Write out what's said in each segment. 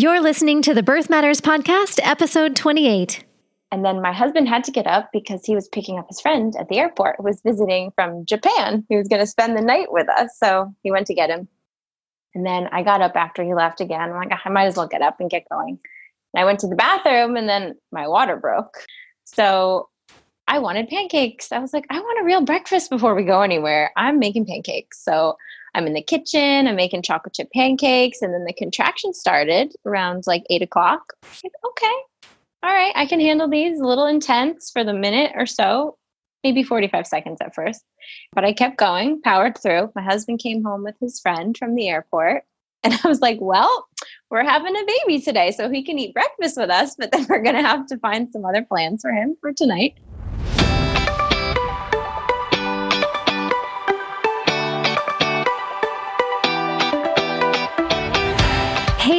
You're listening to the Birth Matters Podcast, episode 28. And then my husband had to get up because he was picking up his friend at the airport who was visiting from Japan. He was going to spend the night with us. So he went to get him. And then I got up after he left again. I'm like, ah, I might as well get up and get going. And I went to the bathroom and then my water broke. So I wanted pancakes. I was like, I want a real breakfast before we go anywhere. I'm making pancakes. So I'm in the kitchen, I'm making chocolate chip pancakes. And then the contraction started around like eight o'clock. Like, okay, all right, I can handle these a little intense for the minute or so, maybe 45 seconds at first. But I kept going, powered through. My husband came home with his friend from the airport. And I was like, well, we're having a baby today, so he can eat breakfast with us, but then we're going to have to find some other plans for him for tonight.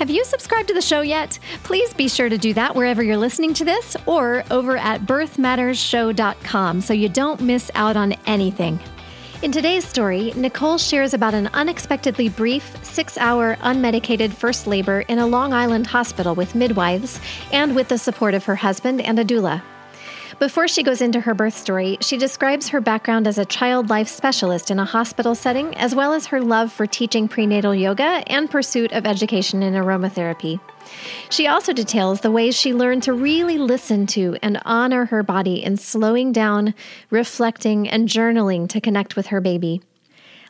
Have you subscribed to the show yet? Please be sure to do that wherever you're listening to this or over at birthmattersshow.com so you don't miss out on anything. In today's story, Nicole shares about an unexpectedly brief, six hour unmedicated first labor in a Long Island hospital with midwives and with the support of her husband and a doula. Before she goes into her birth story, she describes her background as a child life specialist in a hospital setting, as well as her love for teaching prenatal yoga and pursuit of education in aromatherapy. She also details the ways she learned to really listen to and honor her body in slowing down, reflecting, and journaling to connect with her baby.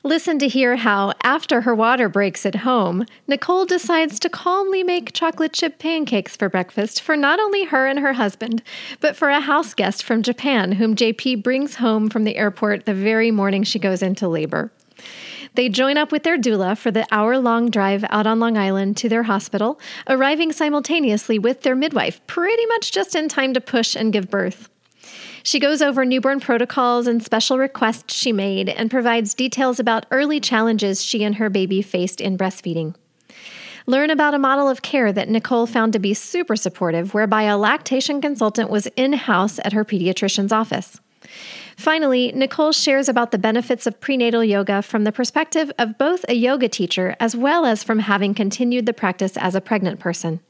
Listen to hear how, after her water breaks at home, Nicole decides to calmly make chocolate chip pancakes for breakfast for not only her and her husband, but for a house guest from Japan whom JP brings home from the airport the very morning she goes into labor. They join up with their doula for the hour long drive out on Long Island to their hospital, arriving simultaneously with their midwife, pretty much just in time to push and give birth. She goes over newborn protocols and special requests she made and provides details about early challenges she and her baby faced in breastfeeding. Learn about a model of care that Nicole found to be super supportive, whereby a lactation consultant was in house at her pediatrician's office. Finally, Nicole shares about the benefits of prenatal yoga from the perspective of both a yoga teacher as well as from having continued the practice as a pregnant person.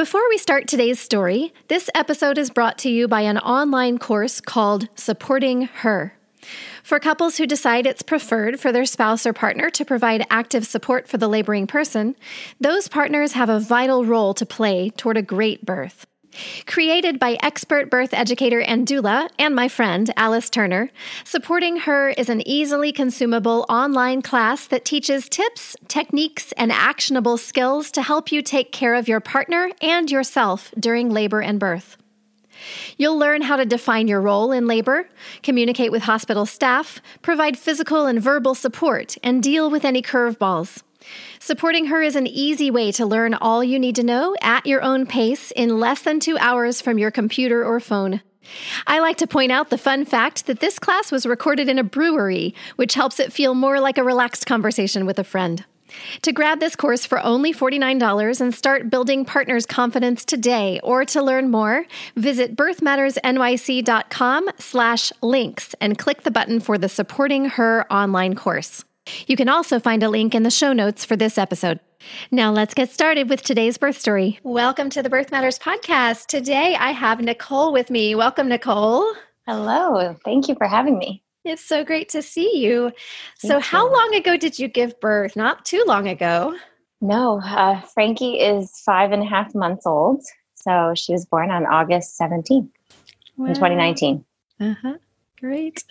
Before we start today's story, this episode is brought to you by an online course called Supporting Her. For couples who decide it's preferred for their spouse or partner to provide active support for the laboring person, those partners have a vital role to play toward a great birth. Created by expert birth educator and doula and my friend Alice Turner, Supporting Her is an easily consumable online class that teaches tips, techniques, and actionable skills to help you take care of your partner and yourself during labor and birth. You'll learn how to define your role in labor, communicate with hospital staff, provide physical and verbal support, and deal with any curveballs. Supporting her is an easy way to learn all you need to know at your own pace in less than two hours from your computer or phone. I like to point out the fun fact that this class was recorded in a brewery, which helps it feel more like a relaxed conversation with a friend. To grab this course for only $49 and start building partners' confidence today or to learn more, visit birthmattersnyc.com slash links and click the button for the Supporting Her online course. You can also find a link in the show notes for this episode. Now let's get started with today's birth story. Welcome to the Birth Matters podcast. Today I have Nicole with me. Welcome, Nicole. Hello. Thank you for having me. It's so great to see you. so, you. how long ago did you give birth? Not too long ago. No, uh, Frankie is five and a half months old. So, she was born on August 17th wow. in 2019. Uh huh. Great.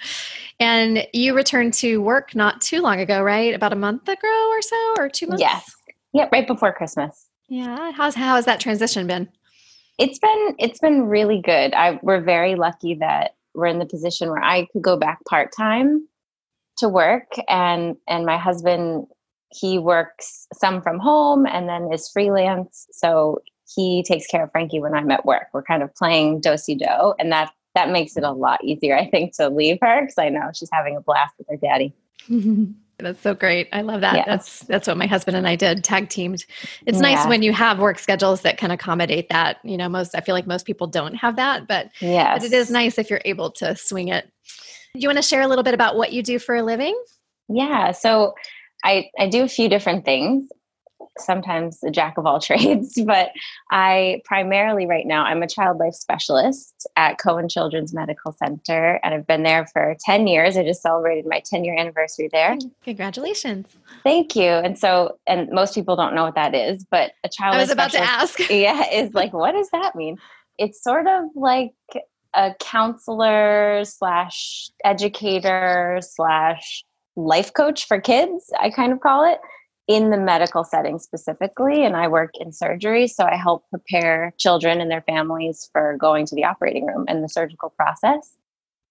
And you returned to work not too long ago, right? About a month ago or so, or two months? Yes. Yeah, right before Christmas. Yeah. How's how has that transition been? It's been it's been really good. I we're very lucky that we're in the position where I could go back part time to work and and my husband he works some from home and then is freelance so he takes care of Frankie when I'm at work. We're kind of playing do-si do, and that that makes it a lot easier, I think, to leave her because I know she's having a blast with her daddy. That's so great. I love that. That's that's what my husband and I did, tag teamed. It's yeah. nice when you have work schedules that can accommodate that. You know, most I feel like most people don't have that, but yeah, it is nice if you're able to swing it. Do you want to share a little bit about what you do for a living? Yeah, so I I do a few different things sometimes a jack of all trades, but I primarily right now I'm a child life specialist at Cohen Children's Medical Center and I've been there for 10 years. I just celebrated my 10 year anniversary there. Congratulations. Thank you. And so and most people don't know what that is, but a child I was about to ask. yeah, is like what does that mean? It's sort of like a counselor slash educator slash life coach for kids, I kind of call it in the medical setting specifically, and I work in surgery. So I help prepare children and their families for going to the operating room and the surgical process.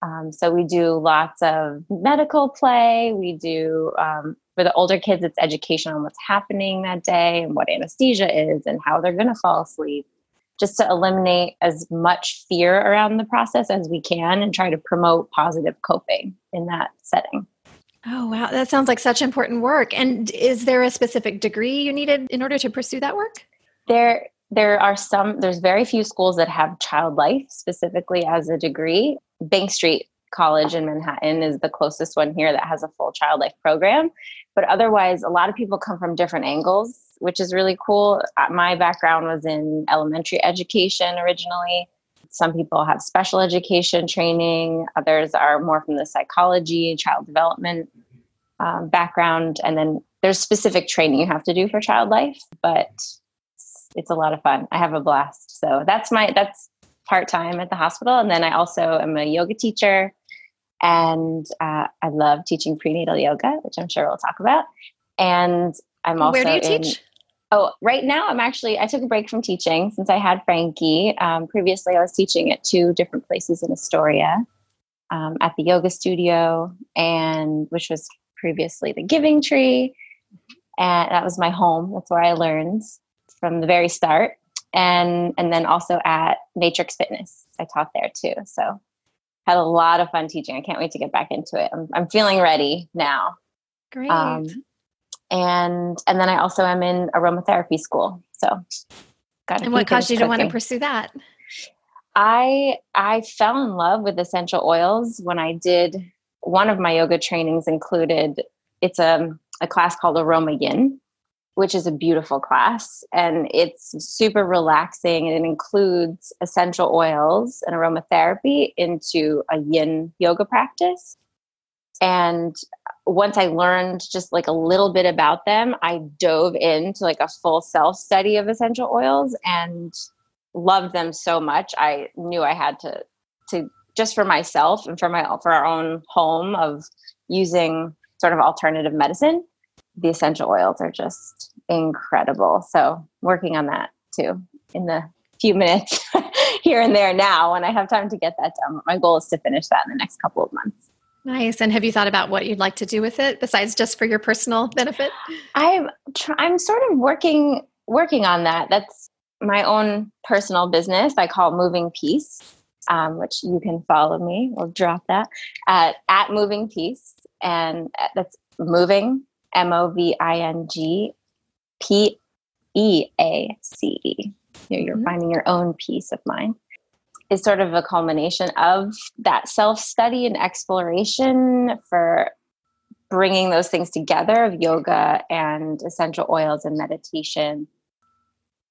Um, so we do lots of medical play. We do, um, for the older kids, it's education on what's happening that day and what anesthesia is and how they're going to fall asleep, just to eliminate as much fear around the process as we can and try to promote positive coping in that setting. Oh, wow. That sounds like such important work. And is there a specific degree you needed in order to pursue that work? There, there are some, there's very few schools that have child life specifically as a degree. Bank Street College in Manhattan is the closest one here that has a full child life program. But otherwise, a lot of people come from different angles, which is really cool. Uh, my background was in elementary education originally. Some people have special education training, others are more from the psychology, child development um, background. And then there's specific training you have to do for child life, but it's a lot of fun. I have a blast. So that's my, that's part time at the hospital. And then I also am a yoga teacher and uh, I love teaching prenatal yoga, which I'm sure we'll talk about. And I'm also where do you in, teach? Oh, right now I'm actually I took a break from teaching since I had Frankie. Um, previously, I was teaching at two different places in Astoria, um, at the yoga studio, and which was previously the Giving Tree, and that was my home. That's where I learned from the very start, and and then also at Matrix Fitness. I taught there too, so had a lot of fun teaching. I can't wait to get back into it. I'm I'm feeling ready now. Great. Um, and and then I also am in aromatherapy school. So, got and what caused you cooking. to want to pursue that? I I fell in love with essential oils when I did one of my yoga trainings included it's a a class called Aroma Yin, which is a beautiful class and it's super relaxing and it includes essential oils and aromatherapy into a yin yoga practice. And once I learned just like a little bit about them, I dove into like a full self study of essential oils and loved them so much. I knew I had to to just for myself and for my for our own home of using sort of alternative medicine. The essential oils are just incredible. So working on that too in the few minutes here and there now when I have time to get that done. My goal is to finish that in the next couple of months. Nice. And have you thought about what you'd like to do with it besides just for your personal benefit? I'm I'm sort of working working on that. That's my own personal business. I call it Moving Peace, um, which you can follow me. We'll drop that at at Moving Peace, and that's moving M O V I N G P E A C E. You're mm-hmm. finding your own peace of mind is sort of a culmination of that self study and exploration for bringing those things together of yoga and essential oils and meditation.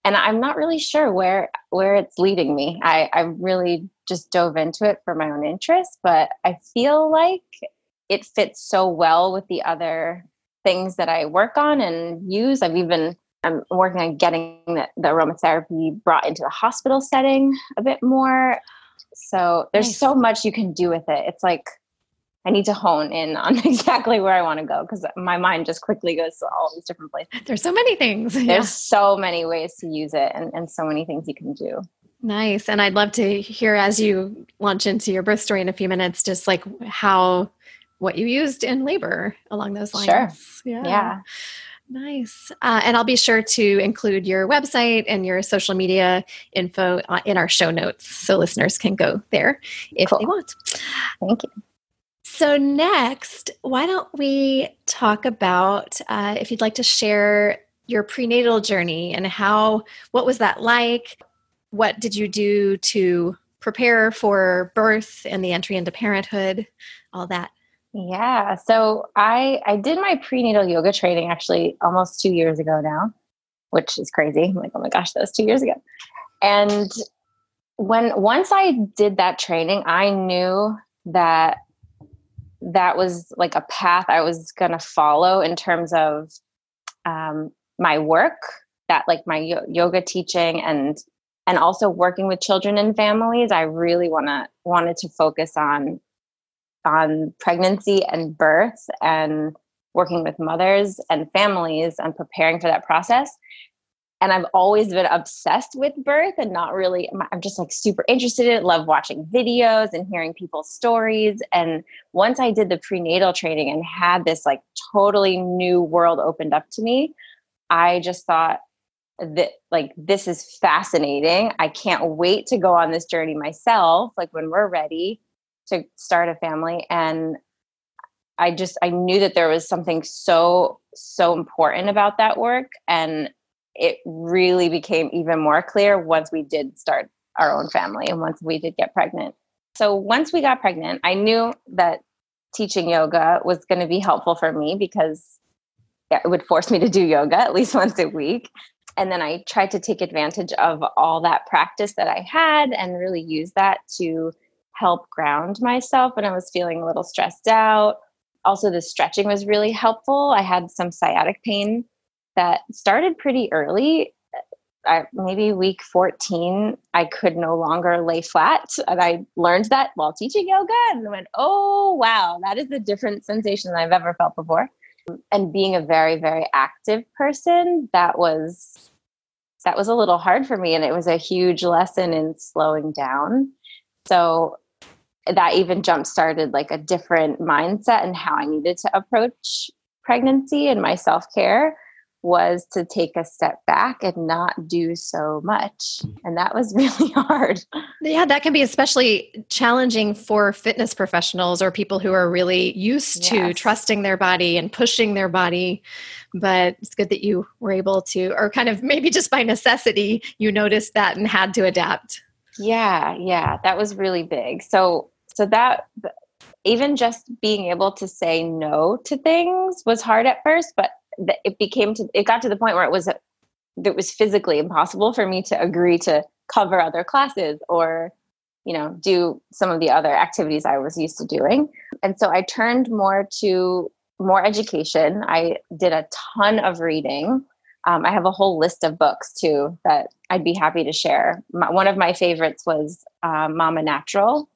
And i'm not really sure where where it's leading me. I i really just dove into it for my own interest but i feel like it fits so well with the other things that i work on and use. I've even I'm working on getting the, the aromatherapy brought into the hospital setting a bit more. So there's nice. so much you can do with it. It's like I need to hone in on exactly where I want to go because my mind just quickly goes to all these different places. There's so many things. There's yeah. so many ways to use it and, and so many things you can do. Nice. And I'd love to hear as you launch into your birth story in a few minutes, just like how what you used in labor along those lines. Sure. Yeah. Yeah. Nice. Uh, and I'll be sure to include your website and your social media info uh, in our show notes so listeners can go there if cool. they want. Thank you. So, next, why don't we talk about uh, if you'd like to share your prenatal journey and how, what was that like? What did you do to prepare for birth and the entry into parenthood? All that. Yeah. So I I did my prenatal yoga training actually almost two years ago now, which is crazy. I'm like, oh my gosh, that was two years ago. And when once I did that training, I knew that that was like a path I was gonna follow in terms of um, my work, that like my yo- yoga teaching and and also working with children and families. I really wanna wanted to focus on on pregnancy and birth and working with mothers and families and preparing for that process. And I've always been obsessed with birth and not really, I'm just like super interested in it, love watching videos and hearing people's stories. And once I did the prenatal training and had this like totally new world opened up to me, I just thought, that like this is fascinating. I can't wait to go on this journey myself like when we're ready to start a family. And i just i knew that there was something so so important about that work. And it really became even more clear once we did start our own family and once we did get pregnant. So once we got pregnant i knew that teaching yoga was going to be helpful for me because it would force me to do yoga at least once a week. And then i tried to take advantage of all that practice that i had and really use that to help ground myself when I was feeling a little stressed out. Also, the stretching was really helpful. I had some sciatic pain that started pretty early. I, maybe week 14, I could no longer lay flat. And I learned that while teaching yoga and went, oh, wow, that is a different sensation than I've ever felt before. And being a very, very active person, that was that was a little hard for me and it was a huge lesson in slowing down so that even jump started like a different mindset and how I needed to approach pregnancy and my self care was to take a step back and not do so much. Mm-hmm. And that was really hard. Yeah, that can be especially challenging for fitness professionals or people who are really used yes. to trusting their body and pushing their body. But it's good that you were able to, or kind of maybe just by necessity, you noticed that and had to adapt. Yeah, yeah, that was really big. So so that even just being able to say no to things was hard at first but it became to it got to the point where it was it was physically impossible for me to agree to cover other classes or you know do some of the other activities i was used to doing. And so i turned more to more education. I did a ton of reading. Um, i have a whole list of books too that i'd be happy to share. My, one of my favorites was uh, mama natural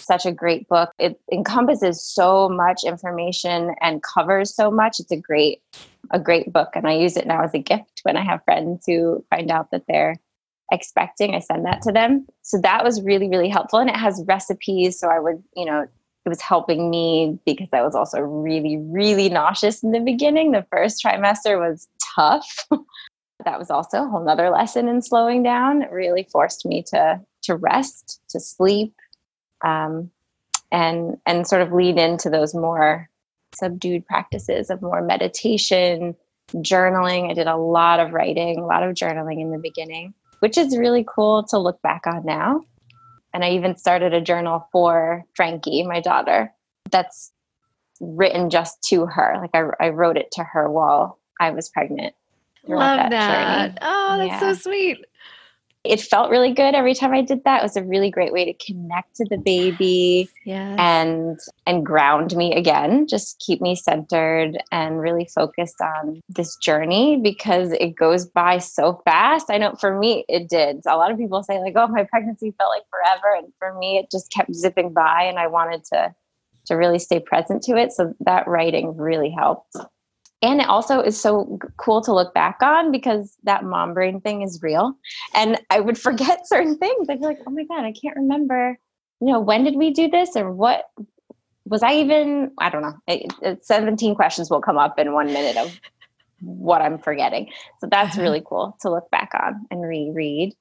such a great book. It encompasses so much information and covers so much. It's a great a great book and I use it now as a gift when I have friends who find out that they're expecting. I send that to them. So that was really really helpful and it has recipes so I would, you know, it was helping me because I was also really really nauseous in the beginning. The first trimester was tough. that was also a whole nother lesson in slowing down. It really forced me to to rest, to sleep, um, and and sort of lead into those more subdued practices of more meditation, journaling. I did a lot of writing, a lot of journaling in the beginning, which is really cool to look back on now. And I even started a journal for Frankie, my daughter, that's written just to her. Like I, I wrote it to her while I was pregnant. Love that. that. Oh, that's yeah. so sweet it felt really good every time I did that. It was a really great way to connect to the baby yes. and and ground me again, just keep me centered and really focused on this journey because it goes by so fast. I know for me it did. A lot of people say like, "Oh, my pregnancy felt like forever," and for me it just kept zipping by and I wanted to to really stay present to it. So that writing really helped and it also is so cool to look back on because that mom brain thing is real and i would forget certain things i'd be like oh my god i can't remember you know when did we do this or what was i even i don't know it, it, 17 questions will come up in one minute of what I'm forgetting. So that's really cool to look back on and reread.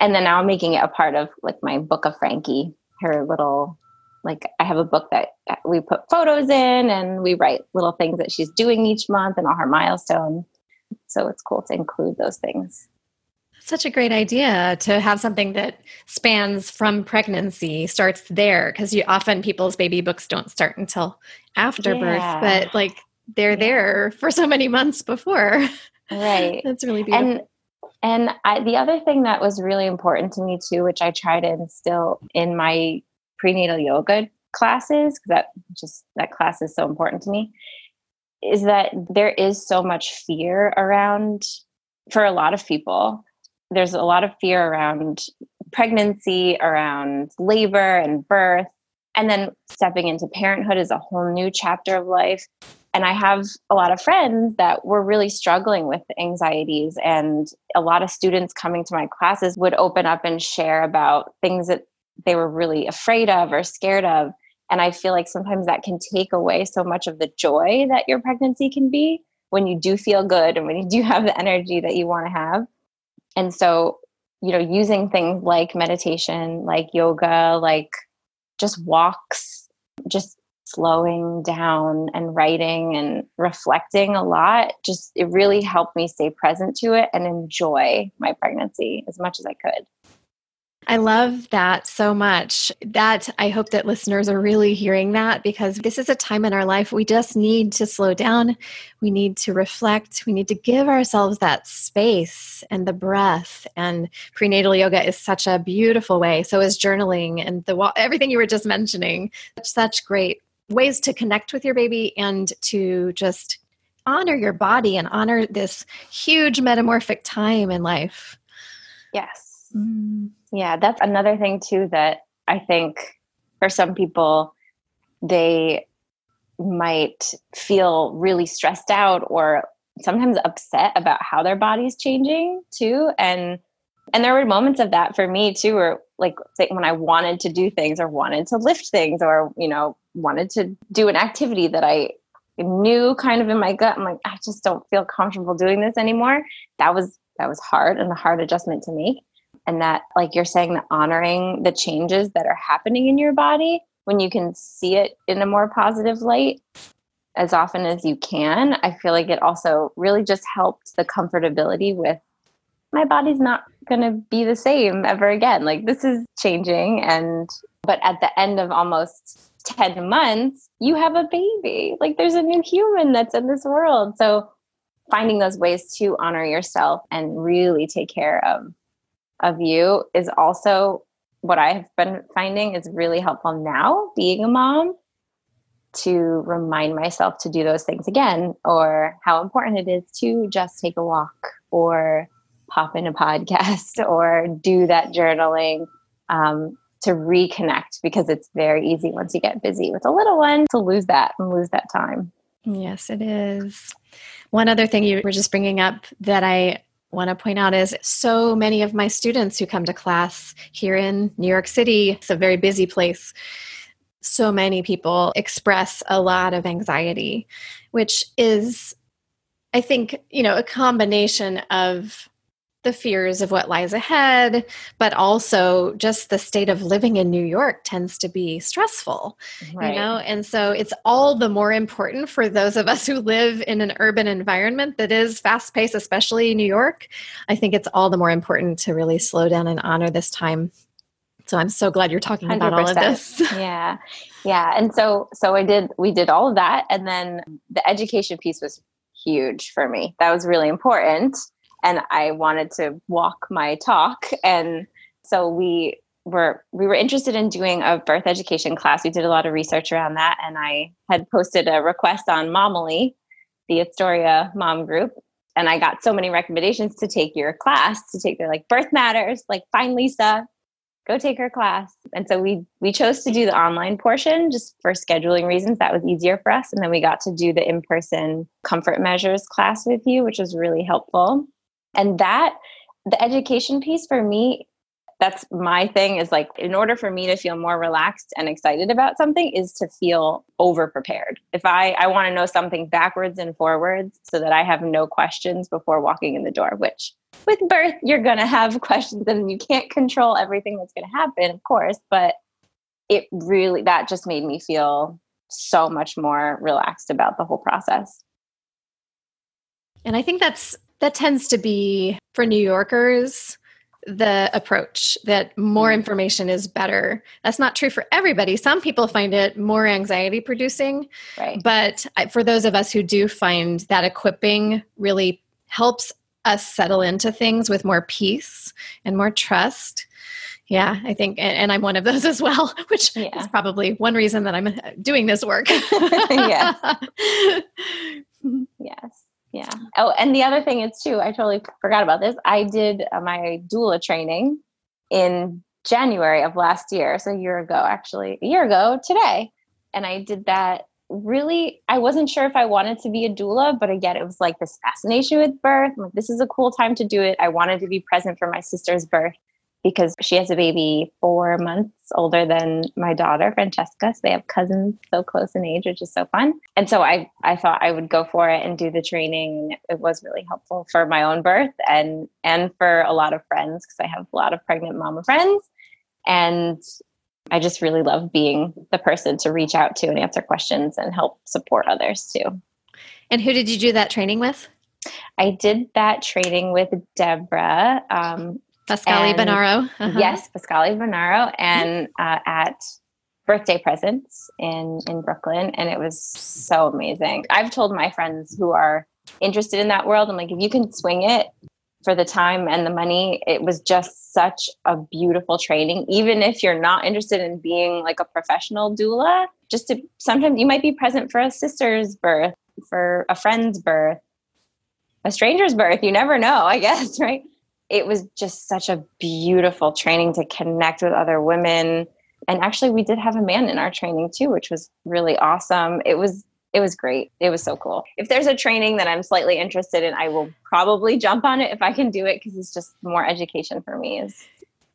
And then now I'm making it a part of like my book of Frankie, her little like I have a book that uh, we put photos in and we write little things that she's doing each month and all her milestones. So it's cool to include those things. Such a great idea to have something that spans from pregnancy, starts there, because you often people's baby books don't start until after yeah. birth, but like they're yeah. there for so many months before. Right. That's really beautiful. And and I, the other thing that was really important to me too, which I try to instill in my prenatal yoga classes, because that just that class is so important to me, is that there is so much fear around for a lot of people. There's a lot of fear around pregnancy, around labor and birth. And then stepping into parenthood is a whole new chapter of life. And I have a lot of friends that were really struggling with anxieties. And a lot of students coming to my classes would open up and share about things that they were really afraid of or scared of. And I feel like sometimes that can take away so much of the joy that your pregnancy can be when you do feel good and when you do have the energy that you want to have. And so, you know, using things like meditation, like yoga, like just walks, just slowing down and writing and reflecting a lot, just it really helped me stay present to it and enjoy my pregnancy as much as I could. I love that so much. That I hope that listeners are really hearing that because this is a time in our life we just need to slow down. We need to reflect. We need to give ourselves that space and the breath. And prenatal yoga is such a beautiful way. So is journaling and the everything you were just mentioning. Such such great ways to connect with your baby and to just honor your body and honor this huge metamorphic time in life. Yes. Mm. Yeah, that's another thing too that I think for some people, they might feel really stressed out or sometimes upset about how their body's changing too. And and there were moments of that for me too, where like when I wanted to do things or wanted to lift things or, you know, wanted to do an activity that I knew kind of in my gut. I'm like, I just don't feel comfortable doing this anymore. That was that was hard and a hard adjustment to make and that like you're saying that honoring the changes that are happening in your body when you can see it in a more positive light as often as you can i feel like it also really just helped the comfortability with my body's not going to be the same ever again. Like this is changing and but at the end of almost 10 months you have a baby. Like there's a new human that's in this world. So finding those ways to honor yourself and really take care of of you is also what I've been finding is really helpful now being a mom to remind myself to do those things again or how important it is to just take a walk or pop in a podcast or do that journaling um, to reconnect because it's very easy once you get busy with a little one to lose that and lose that time. Yes, it is. One other thing you were just bringing up that I want to point out is so many of my students who come to class here in New York City, it's a very busy place. So many people express a lot of anxiety, which is, I think, you know, a combination of the fears of what lies ahead, but also just the state of living in New York tends to be stressful, right. you know? And so it's all the more important for those of us who live in an urban environment that is fast paced, especially New York. I think it's all the more important to really slow down and honor this time. So I'm so glad you're talking 100%. about all of this. yeah. Yeah. And so, so I did, we did all of that. And then the education piece was huge for me. That was really important and I wanted to walk my talk. And so we were we were interested in doing a birth education class. We did a lot of research around that, and I had posted a request on Momily, the Astoria mom group, and I got so many recommendations to take your class, to take their like birth matters, like find Lisa, go take her class. And so we we chose to do the online portion just for scheduling reasons. That was easier for us. And then we got to do the in-person comfort measures class with you, which was really helpful. And that, the education piece for me, that's my thing is like in order for me to feel more relaxed and excited about something is to feel over prepared if i i want to know something backwards and forwards so that i have no questions before walking in the door which with birth you're going to have questions and you can't control everything that's going to happen of course but it really that just made me feel so much more relaxed about the whole process. And i think that's that tends to be for new yorkers the approach that more mm. information is better. That's not true for everybody. Some people find it more anxiety producing. Right. But for those of us who do find that equipping really helps us settle into things with more peace and more trust. Yeah, I think, and, I'm one of those as well, which yeah. is probably one reason that I'm uh, doing this work. yes. yes. Yeah. Oh, and the other thing is too, I totally forgot about this. I did uh, my doula training in January of last year, so a year ago, actually, a year ago today. And I did that really, I wasn't sure if I wanted to be a doula, but again, it was like this fascination with birth. Like, this is a cool time to do it. I wanted to be present for my sister's birth because she has a baby four months older than my daughter francesca. So they have cousins so close in age which is so fun. And so i i thought i would go for it and do the training. It was really helpful for my own birth and and for a lot of friends because i have a lot of pregnant mama friends. And i just really love being the person to reach out to and answer questions and help support others too. And who did you do that training with? I did that training with Deborah. Um, Pascali Bonaro. Uh-huh. Yes, Pascali Bonaro, and uh, at birthday presents in in Brooklyn, and it was so amazing. I've told my friends who are interested in that world, I'm like, if you can swing it for the time and the money, it was just such a beautiful training. Even if you're not interested in being like a professional doula, just to sometimes you might be present for a sister's birth, for a friend's birth, a stranger's birth. You never know, I guess, right? It was just such a beautiful training to connect with other women. And actually we did have a man in our training too which was really awesome. It was it was great. It was so cool. If there's a training that i'm slightly interested in i will probably jump on it if i can do it because it's just more education for me is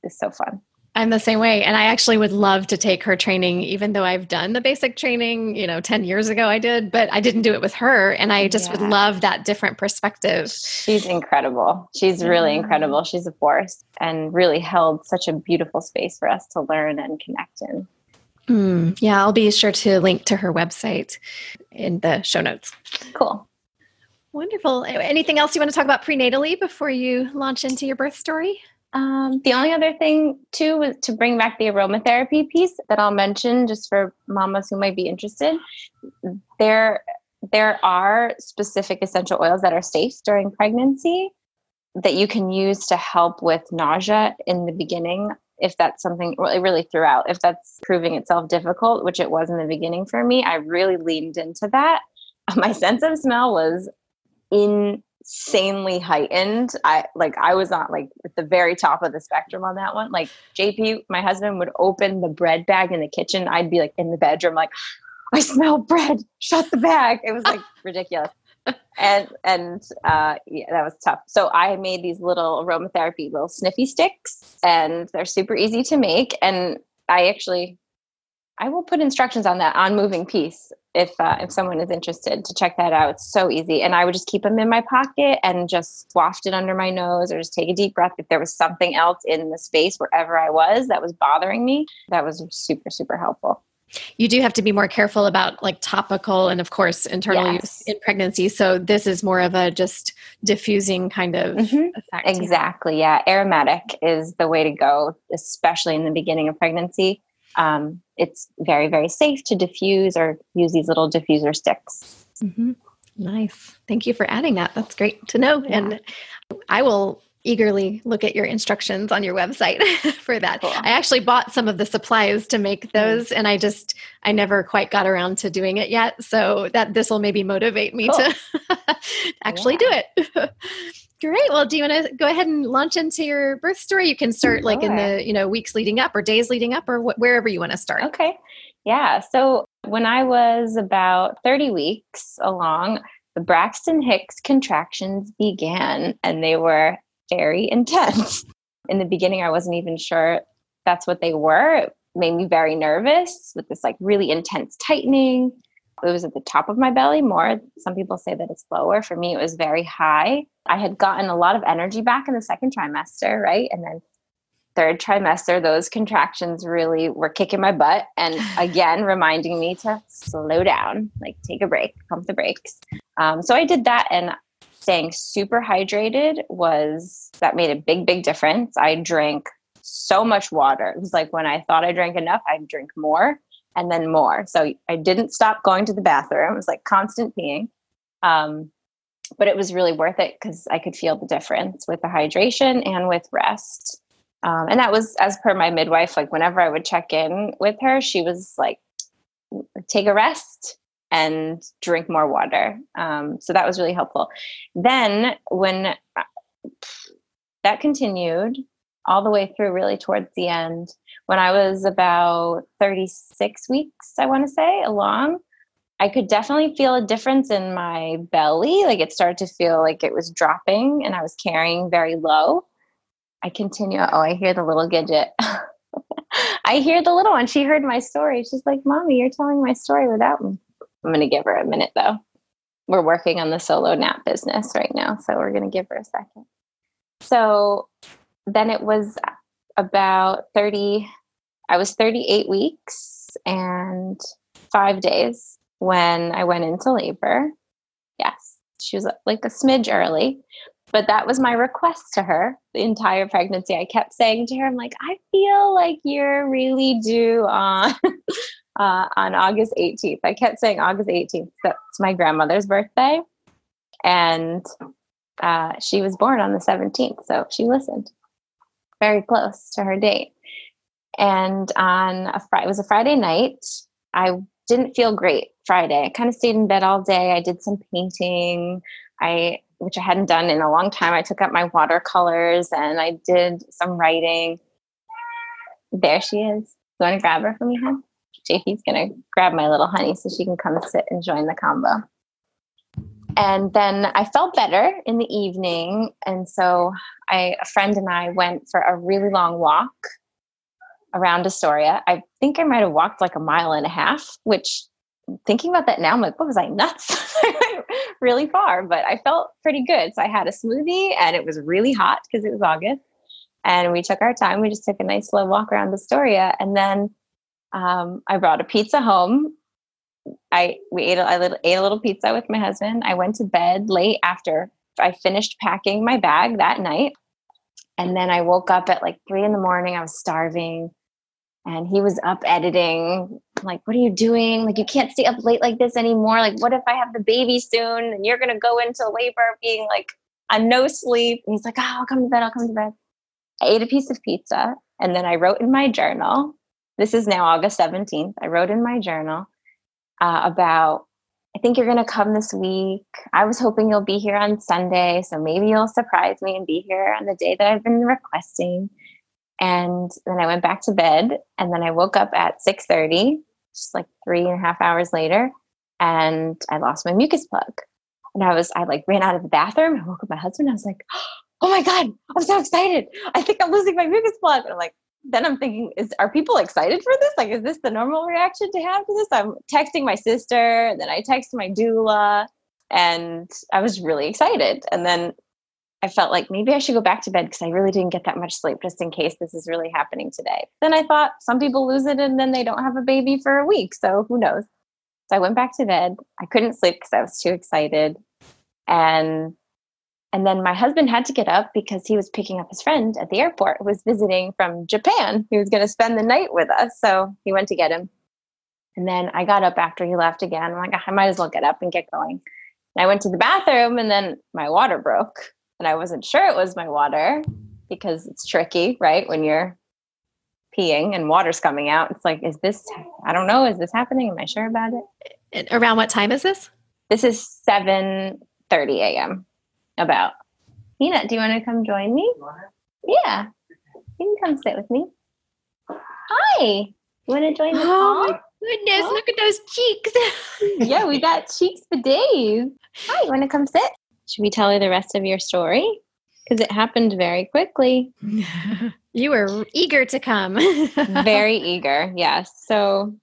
is so fun I'm the same way. And I actually would love to take her training, even though I've done the basic training, you know, 10 years ago I did, but I didn't do it with her. And I just yeah. would love that different perspective. She's incredible. She's really incredible. She's a force and really held such a beautiful space for us to learn and connect in. Mm, yeah, I'll be sure to link to her website in the show notes. Cool. Wonderful. Anything else you want to talk about prenatally before you launch into your birth story? Um, the only other thing too was to bring back the aromatherapy piece that I'll mention just for mamas who might be interested. There, there are specific essential oils that are safe during pregnancy that you can use to help with nausea in the beginning if that's something really really throughout if that's proving itself difficult which it was in the beginning for me i really leaned into that my sense of smell was in insanely heightened. I like I was not like at the very top of the spectrum on that one. Like JP, my husband would open the bread bag in the kitchen. I'd be like in the bedroom, like, I smell bread. Shut the bag. It was like ridiculous. And and uh, yeah, that was tough. So I made these little aromatherapy little sniffy sticks, and they're super easy to make. And I actually I will put instructions on that on Moving Peace if uh, if someone is interested to check that out. It's so easy, and I would just keep them in my pocket and just waft it under my nose, or just take a deep breath. If there was something else in the space wherever I was that was bothering me, that was super super helpful. You do have to be more careful about like topical and of course internal yes. use in pregnancy. So this is more of a just diffusing kind of mm-hmm. effect. Exactly. Yeah. Aromatic is the way to go, especially in the beginning of pregnancy um, it's very, very safe to diffuse or use these little diffuser sticks. Mm-hmm. Nice. Thank you for adding that. That's great to know. Yeah. And I will eagerly look at your instructions on your website for that. Cool. I actually bought some of the supplies to make those and I just I never quite got around to doing it yet. So that this will maybe motivate me cool. to actually yeah. do it. Great. Well, do you want to go ahead and launch into your birth story? You can start like in the you know weeks leading up or days leading up or wh- wherever you want to start. Okay. Yeah. So when I was about 30 weeks along, the Braxton Hicks contractions began and they were very intense. in the beginning, I wasn't even sure that's what they were. It made me very nervous with this like really intense tightening. It was at the top of my belly more. Some people say that it's lower. For me, it was very high. I had gotten a lot of energy back in the second trimester, right? And then third trimester, those contractions really were kicking my butt. And again, reminding me to slow down, like take a break, pump the brakes. Um, so I did that. And staying super hydrated was that made a big, big difference. I drank so much water. It was like when I thought I drank enough, I'd drink more and then more. So I didn't stop going to the bathroom. It was like constant peeing. Um, but it was really worth it because I could feel the difference with the hydration and with rest. Um, and that was as per my midwife, like whenever I would check in with her, she was like, take a rest and drink more water. Um, so that was really helpful. Then when uh, that continued all the way through, really towards the end, when I was about 36 weeks, I want to say, along, I could definitely feel a difference in my belly. Like it started to feel like it was dropping and I was carrying very low. I continue. Oh, I hear the little Gidget. I hear the little one. She heard my story. She's like, Mommy, you're telling my story without me. I'm going to give her a minute though. We're working on the solo nap business right now. So we're going to give her a second. So then it was about 30, I was 38 weeks and five days when I went into labor. Yes, she was like a smidge early, but that was my request to her the entire pregnancy. I kept saying to her, I'm like, I feel like you're really due on. Uh, on August 18th. I kept saying August 18th. That's my grandmother's birthday. And uh, she was born on the 17th. So she listened very close to her date. And on a Friday, it was a Friday night. I didn't feel great Friday. I kind of stayed in bed all day. I did some painting. I which I hadn't done in a long time. I took out my watercolors and I did some writing. There she is. You want to grab her for me, hon? JP's going to grab my little honey so she can come sit and join the combo. And then I felt better in the evening. And so I, a friend and I went for a really long walk around Astoria. I think I might have walked like a mile and a half, which thinking about that now, I'm like, what was I nuts? really far, but I felt pretty good. So I had a smoothie and it was really hot because it was August. And we took our time. We just took a nice slow walk around Astoria. And then um, I brought a pizza home. I we ate a, I ate a little pizza with my husband. I went to bed late after I finished packing my bag that night, and then I woke up at like three in the morning. I was starving, and he was up editing. I'm like, what are you doing? Like, you can't stay up late like this anymore. Like, what if I have the baby soon and you're gonna go into labor being like on no sleep? And he's like, oh, I'll come to bed. I'll come to bed. I ate a piece of pizza, and then I wrote in my journal this is now August 17th. I wrote in my journal uh, about, I think you're going to come this week. I was hoping you'll be here on Sunday. So maybe you'll surprise me and be here on the day that I've been requesting. And then I went back to bed and then I woke up at 6.30, just like three and a half hours later, and I lost my mucus plug. And I was, I like ran out of the bathroom. I woke up my husband. I was like, oh my God, I'm so excited. I think I'm losing my mucus plug. And I'm like, then I'm thinking, is are people excited for this? Like, is this the normal reaction to have to this? I'm texting my sister, then I text my doula, and I was really excited. And then I felt like maybe I should go back to bed because I really didn't get that much sleep just in case this is really happening today. Then I thought some people lose it and then they don't have a baby for a week. So who knows? So I went back to bed. I couldn't sleep because I was too excited. And and then my husband had to get up because he was picking up his friend at the airport who was visiting from Japan. He was going to spend the night with us. So he went to get him. And then I got up after he left again. I'm like, ah, I might as well get up and get going. And I went to the bathroom and then my water broke. And I wasn't sure it was my water because it's tricky, right? When you're peeing and water's coming out. It's like, is this, I don't know, is this happening? Am I sure about it? And around what time is this? This is 7 30 a.m about. Peanut, do you want to come join me? Yeah. You can come sit with me. Hi. You want to join the oh call? goodness, oh. look at those cheeks. yeah, we got cheeks for days. Hi, you want to come sit? Should we tell her the rest of your story? because it happened very quickly. you were eager to come. very eager, yes. So,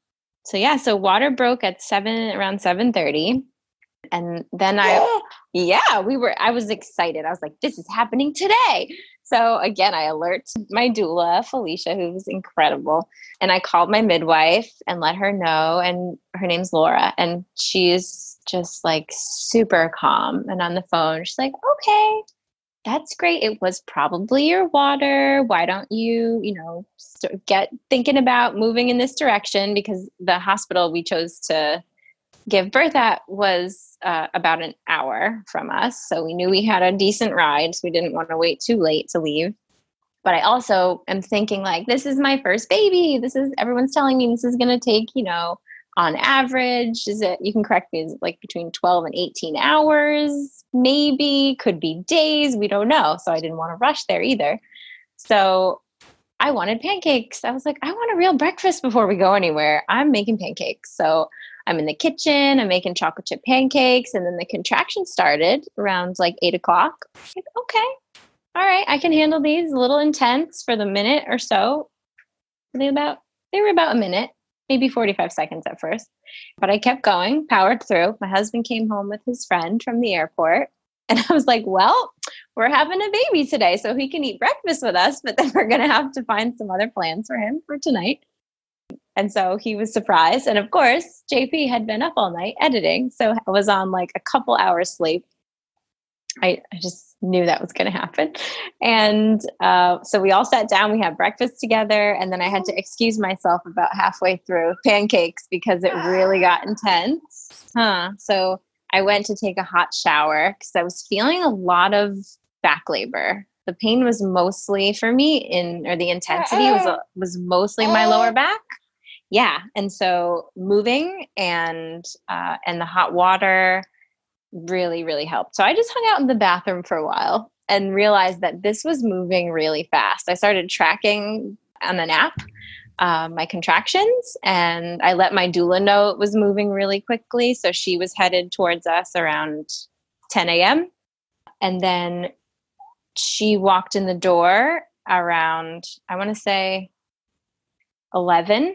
so yeah, so water broke at seven around seven thirty, and then I, yeah, we were. I was excited. I was like, "This is happening today." So again, I alert my doula, Felicia, who was incredible. And I called my midwife and let her know. And her name's Laura. And she's just like super calm and on the phone. She's like, okay, that's great. It was probably your water. Why don't you, you know, get thinking about moving in this direction? Because the hospital we chose to give birth at was uh, about an hour from us. So we knew we had a decent ride. So we didn't want to wait too late to leave. But I also am thinking, like, this is my first baby. This is, everyone's telling me this is going to take, you know, on average, is it, you can correct me, like between 12 and 18 hours? Maybe, could be days. We don't know. So I didn't want to rush there either. So I wanted pancakes. I was like, I want a real breakfast before we go anywhere. I'm making pancakes. So I'm in the kitchen, I'm making chocolate chip pancakes, and then the contraction started around like eight o'clock. Like, okay, all right, I can handle these. A little intense for the minute or so. They about they were about a minute, maybe 45 seconds at first. But I kept going, powered through. My husband came home with his friend from the airport. And I was like, well, we're having a baby today, so he can eat breakfast with us, but then we're going to have to find some other plans for him for tonight. And so he was surprised. And of course, JP had been up all night editing. So I was on like a couple hours sleep. I, I just knew that was going to happen. And uh, so we all sat down, we had breakfast together. And then I had to excuse myself about halfway through pancakes because it really got intense. Huh. So I went to take a hot shower because I was feeling a lot of back labor. The pain was mostly for me in, or the intensity was, was mostly my lower back yeah and so moving and uh, and the hot water really really helped. So i just hung out in the bathroom for a while and realized that this was moving really fast. I started tracking on an app uh, my contractions and i let my doula know it was moving really quickly. So she was headed towards us around 10 a.m and then she walked in the door around i want to say 11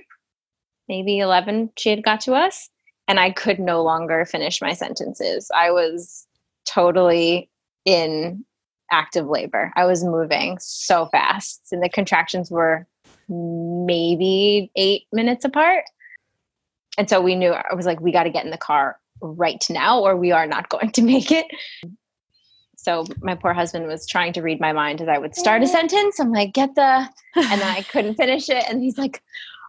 maybe 11 she had got to us and i could no longer finish my sentences. I was totally in active labor. I was moving so fast and the contractions were maybe eight minutes apart. And so we knew i was like we got to get in the car right now or we are not going to make it. So my poor husband was trying to read my mind as i would start a sentence. I'm like get the and i couldn't finish it. And he's like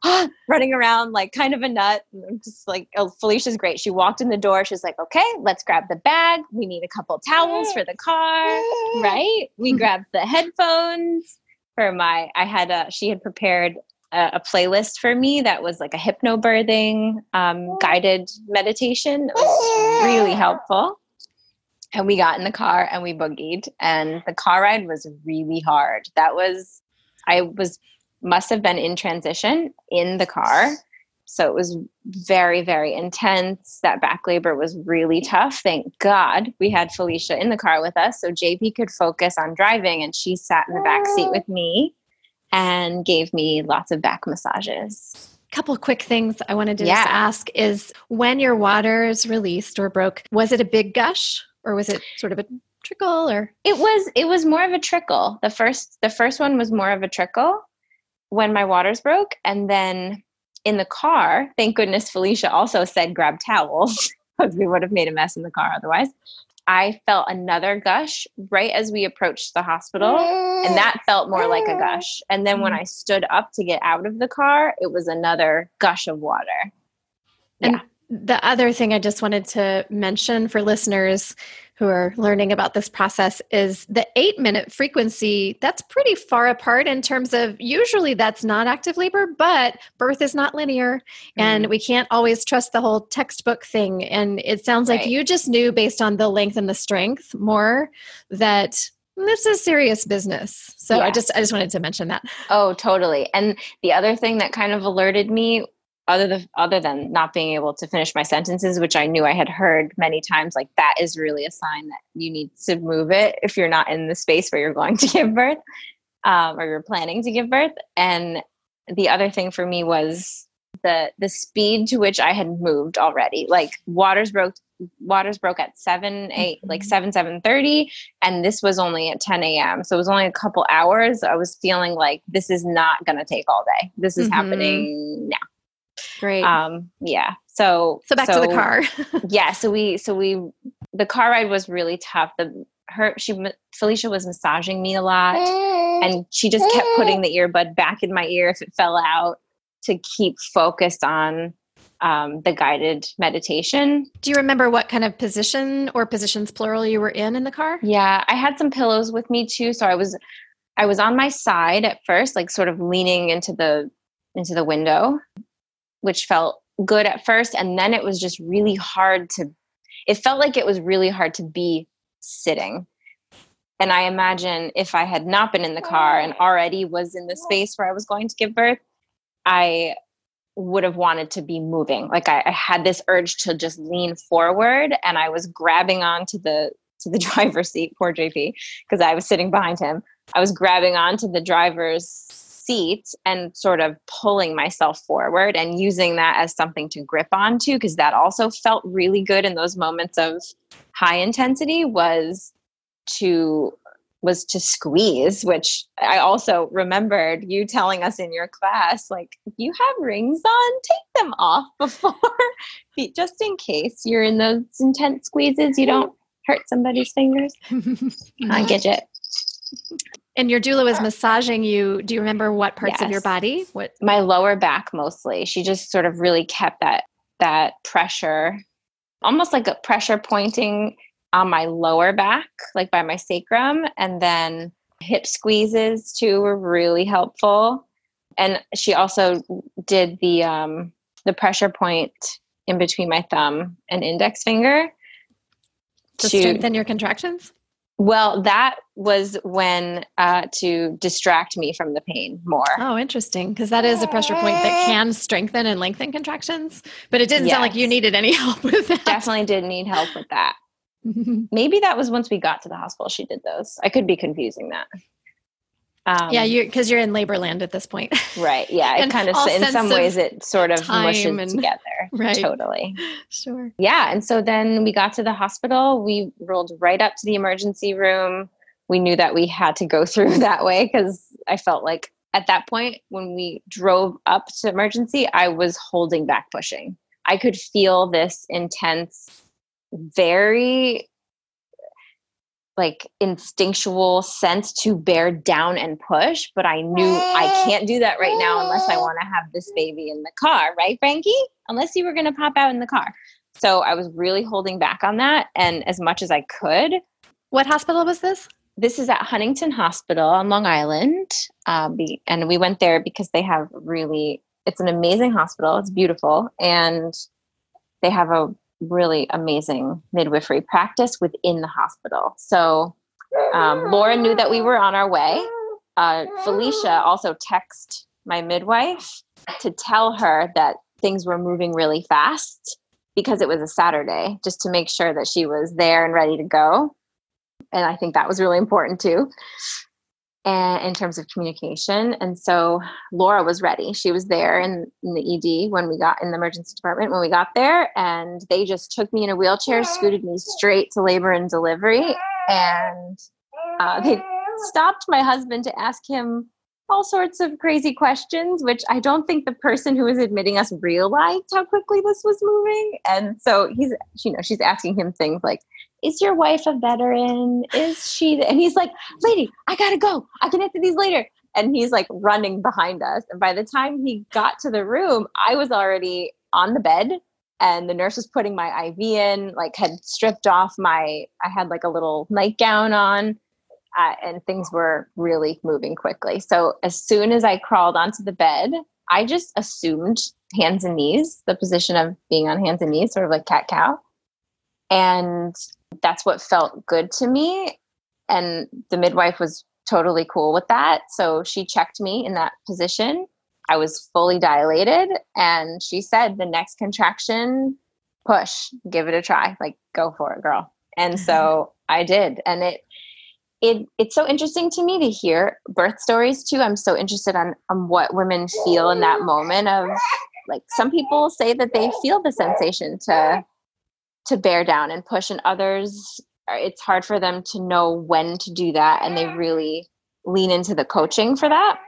running around like kind of a nut. I'm just like, oh, Felicia's great. She walked in the door. She's like, okay, let's grab the bag. We need a couple towels for the car, right? We grabbed the headphones for my, I had a, she had prepared a, a playlist for me that was like a hypnobirthing um, guided meditation. It was really helpful. And we got in the car and we boogied, and the car ride was really hard. That was, I was must have been in transition in the car. So it was very, very intense. That back labor was really tough. Thank God we had Felicia in the car with us. So JP could focus on driving and she sat in the back seat with me and gave me lots of back massages couple quick things I wanted to yeah. just ask is when your water is released or broke, was it a big gush or was it sort of a trickle or it was it was more of a trickle. The first the first one was more of a trickle when my waters broke and then in the car thank goodness felicia also said grab towels because we would have made a mess in the car otherwise. I felt another gush right as we approached the hospital and that felt more like a gush. And then when i stood up to get out of the car it was another gush of water. Yeah. and the other thing i just wanted to mention for listeners who are learning about this process is the eight minute frequency. That's pretty far apart in terms of usually that's not active labor but birth is not linear and mm-hmm. we can't always trust the whole textbook thing. And it sounds like right. you just knew based on the length and the strength more that this is serious business. So yeah. i just i just wanted to mention that. Oh totally. And the other thing that kind of alerted me other than other than not being able to finish my sentences which i knew i had heard many times like that is really a sign that you need to move it if you're not in the space where you're going to give birth um, or you're planning to give birth. And the other thing for me was the the speed to which i had moved already. Like waters broke waters broke at 7 8 mm-hmm. like 7 7 30 and this was only at 10 a.m so it was only a couple hours. I was feeling like this is not going to take all day. This is mm-hmm. happening now Great. Um, yeah. So so back so, to the car. yeah. So we so we the car ride was really tough. The her she Felicia was massaging me a lot, and she just kept putting the earbud back in my ear if it fell out to keep focused on um, the guided meditation. Do you remember what kind of position or positions plural you were in in the car? Yeah, I had some pillows with me too, so I was I was on my side at first, like sort of leaning into the into the window, which felt good at first and then it was just really hard to it felt like it was really hard to be sitting. And i imagine if i had not been in the car and already was in the space where i was going to give birth i would have wanted to be moving. Like I, I had this urge to just lean forward and i was grabbing onto the to the driver's seat poor jp because i was sitting behind him. I was grabbing onto the driver's seat and sort of pulling myself forward and using that as something to grip onto because that also felt really good in those moments of high intensity was to was to squeeze which i also remembered you telling us in your class like if you have rings on take them off before just in case you're in those intense squeezes you don't hurt somebody's fingers. I get it and your doula was massaging you. Do you remember what parts yes. of your body? What my lower back mostly. She just sort of really kept that that pressure, almost like a pressure pointing on my lower back, like by my sacrum, and then hip squeezes too were really helpful. And she also did the um, the pressure point in between my thumb and index finger to, to strengthen your contractions. Well, that was when uh, to distract me from the pain more. Oh, interesting. Because that is a pressure point that can strengthen and lengthen contractions. But it didn't yes. sound like you needed any help with that. Definitely did need help with that. Maybe that was once we got to the hospital, she did those. I could be confusing that. Um, yeah, you because you're in labor land at this point, right? Yeah, it kind of in some ways it sort of mushes and, together. Right, totally. Sure. Yeah, and so then we got to the hospital. We rolled right up to the emergency room. We knew that we had to go through that way because I felt like at that point when we drove up to emergency, I was holding back pushing. I could feel this intense, very like instinctual sense to bear down and push, but I knew I can't do that right now unless I want to have this baby in the car, right, Frankie? Unless you were going to pop out in the car. So I was really holding back on that and as much as I could. What hospital was this? This is at Huntington Hospital on Long Island. Um, and we went there because they have really, it's an amazing hospital. It's beautiful. And they have a really amazing midwifery practice within the hospital. So um, Laura knew that we were on our way. Uh, Felicia also texted my midwife to tell her that things were moving really fast because it was a Saturday, just to make sure that she was there and ready to go. And I think that was really important too and in terms of communication. And so Laura was ready. She was there in, in, the ED when we got in the emergency department when we got there, and they just took me in a wheelchair, scooted me straight to labor and delivery, and uh, they stopped my husband to ask him all sorts of crazy questions, which I don't think the person who was admitting us realized how quickly this was moving. And so he's, you know, she's asking him things like, is your wife a veteran? Is she? And he's like, lady, I gotta go. I can answer these later. And he's like running behind us. And by the time he got to the room, I was already on the bed and the nurse was putting my IV in, like had stripped off my, I had like a little nightgown on. Uh, and things were really moving quickly. So as soon as I crawled onto the bed, I just assumed hands and knees, the position of being on hands and knees, sort of like cat cow. And that's what felt good to me. And the midwife was totally cool with that. So she checked me in that position. I was fully dilated. And she said, the next contraction, push, give it a try, like go for it, girl. And so I did. And it, it, it's so interesting to me to hear birth stories too. I'm so interested on, on what women feel in that moment of like some people say that they feel the sensation to to bear down and push and others it's hard for them to know when to do that and they really lean into the coaching for that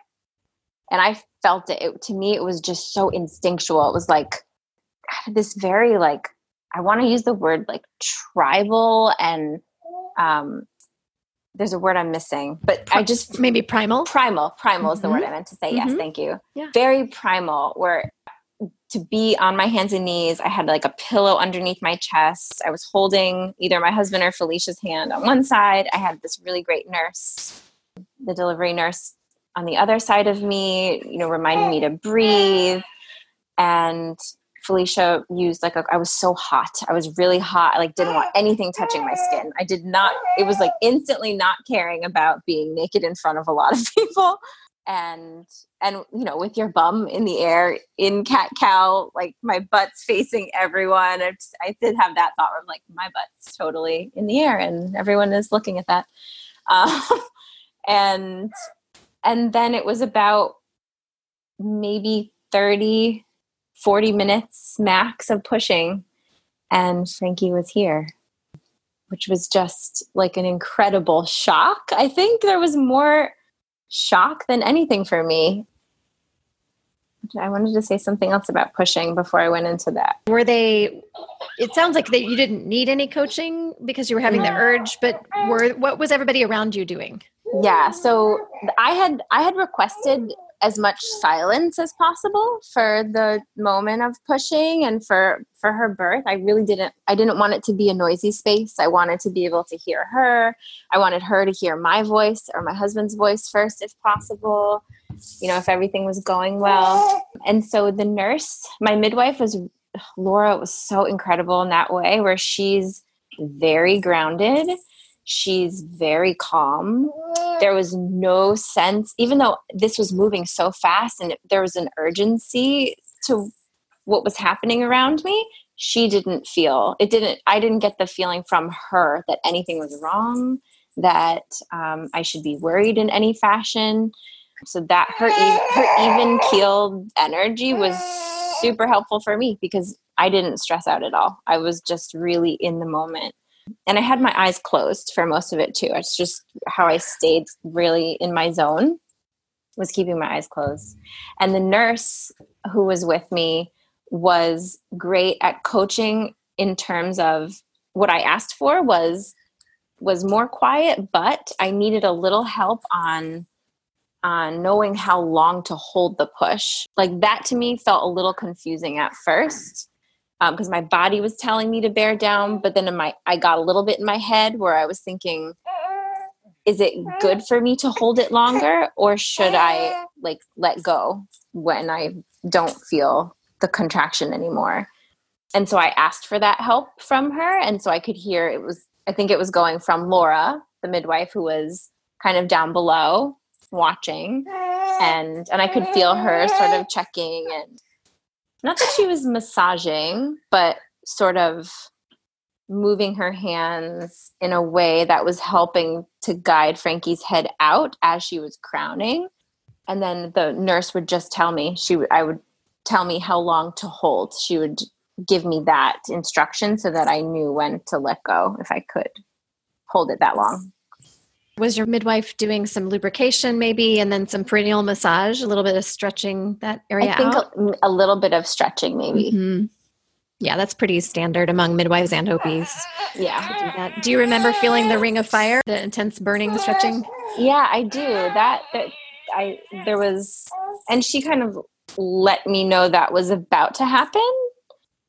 and i felt it, it to me it was just so instinctual it was like this very like i want to use the word like tribal and um there's a word i'm missing but i just maybe primal primal primal mm-hmm. is the word mm-hmm. i meant to say mm-hmm. yes thank you yeah. very primal where to be on my hands and knees. I had like a pillow underneath my chest. I was holding either my husband or Felicia's hand on one side. I had this really great nurse, the delivery nurse on the other side of me, you know, reminding me to breathe. And Felicia used like a, I was so hot. I was really hot. I like didn't want anything touching my skin. I did not, it was like instantly not caring about being naked in front of a lot of people and and you know with your bum in the air in cat cow like my butt's facing everyone. I, just, I did have that thought where I'm like my butt's totally in the air and everyone is looking at that. Um, and and then it was about maybe 30 40 minutes max of pushing and frankie was here which was just like an incredible shock. I think there was more shock than anything for me. I wanted to say something else about pushing before I went into that. Were they? It sounds like that you didn't need any coaching because you were having the urge, but were what was everybody around you doing? Yeah, so I had I had requested as much silence as possible for the moment of pushing and for for her birth i really didn't i didn't want it to be a noisy space i wanted to be able to hear her i wanted her to hear my voice or my husband's voice first if possible you know if everything was going well. And so the nurse my midwife was laura was so incredible in that way where she's very grounded. She's very calm. There was no sense even though this was moving so fast and there was an urgency to what was happening around me she didn't feel it didn't i didn't get the feeling from her that anything was wrong that um, i should be worried in any fashion so that her her even keeled energy was super helpful for me because i didn't stress out at all i was just really in the moment and I had my eyes closed for most of it too. It's just how I stayed really in my zone was keeping my eyes closed. And the nurse who was with me was great at coaching in terms of what I asked for was was more quiet, but I needed a little help on on knowing how long to hold the push. Like that to me felt a little confusing at first because um, my body was telling me to bear down but then my i got a little bit in my head where i was thinking is it good for me to hold it longer or should i like let go when i don't feel the contraction anymore and so i asked for that help from her and so i could hear it was i think it was going from laura the midwife who was kind of down below watching and and i could feel her sort of checking and not that she was massaging, but sort of moving her hands in a way that was helping to guide Frankie's head out as she was crowning. And then the nurse would just tell me, she I would tell me how long to hold. She would give me that instruction so that I knew when to let go if I could hold it that long. Was your midwife doing some lubrication maybe and then some perineal massage, a little bit of stretching that area I think out? A, a little bit of stretching maybe. Mm-hmm. Yeah, that's pretty standard among midwives and OBs. Yeah. Do, do you remember feeling the ring of fire, the intense burning stretching? Yeah, I do. That, that I there was and she kind of let me know that was about to happen.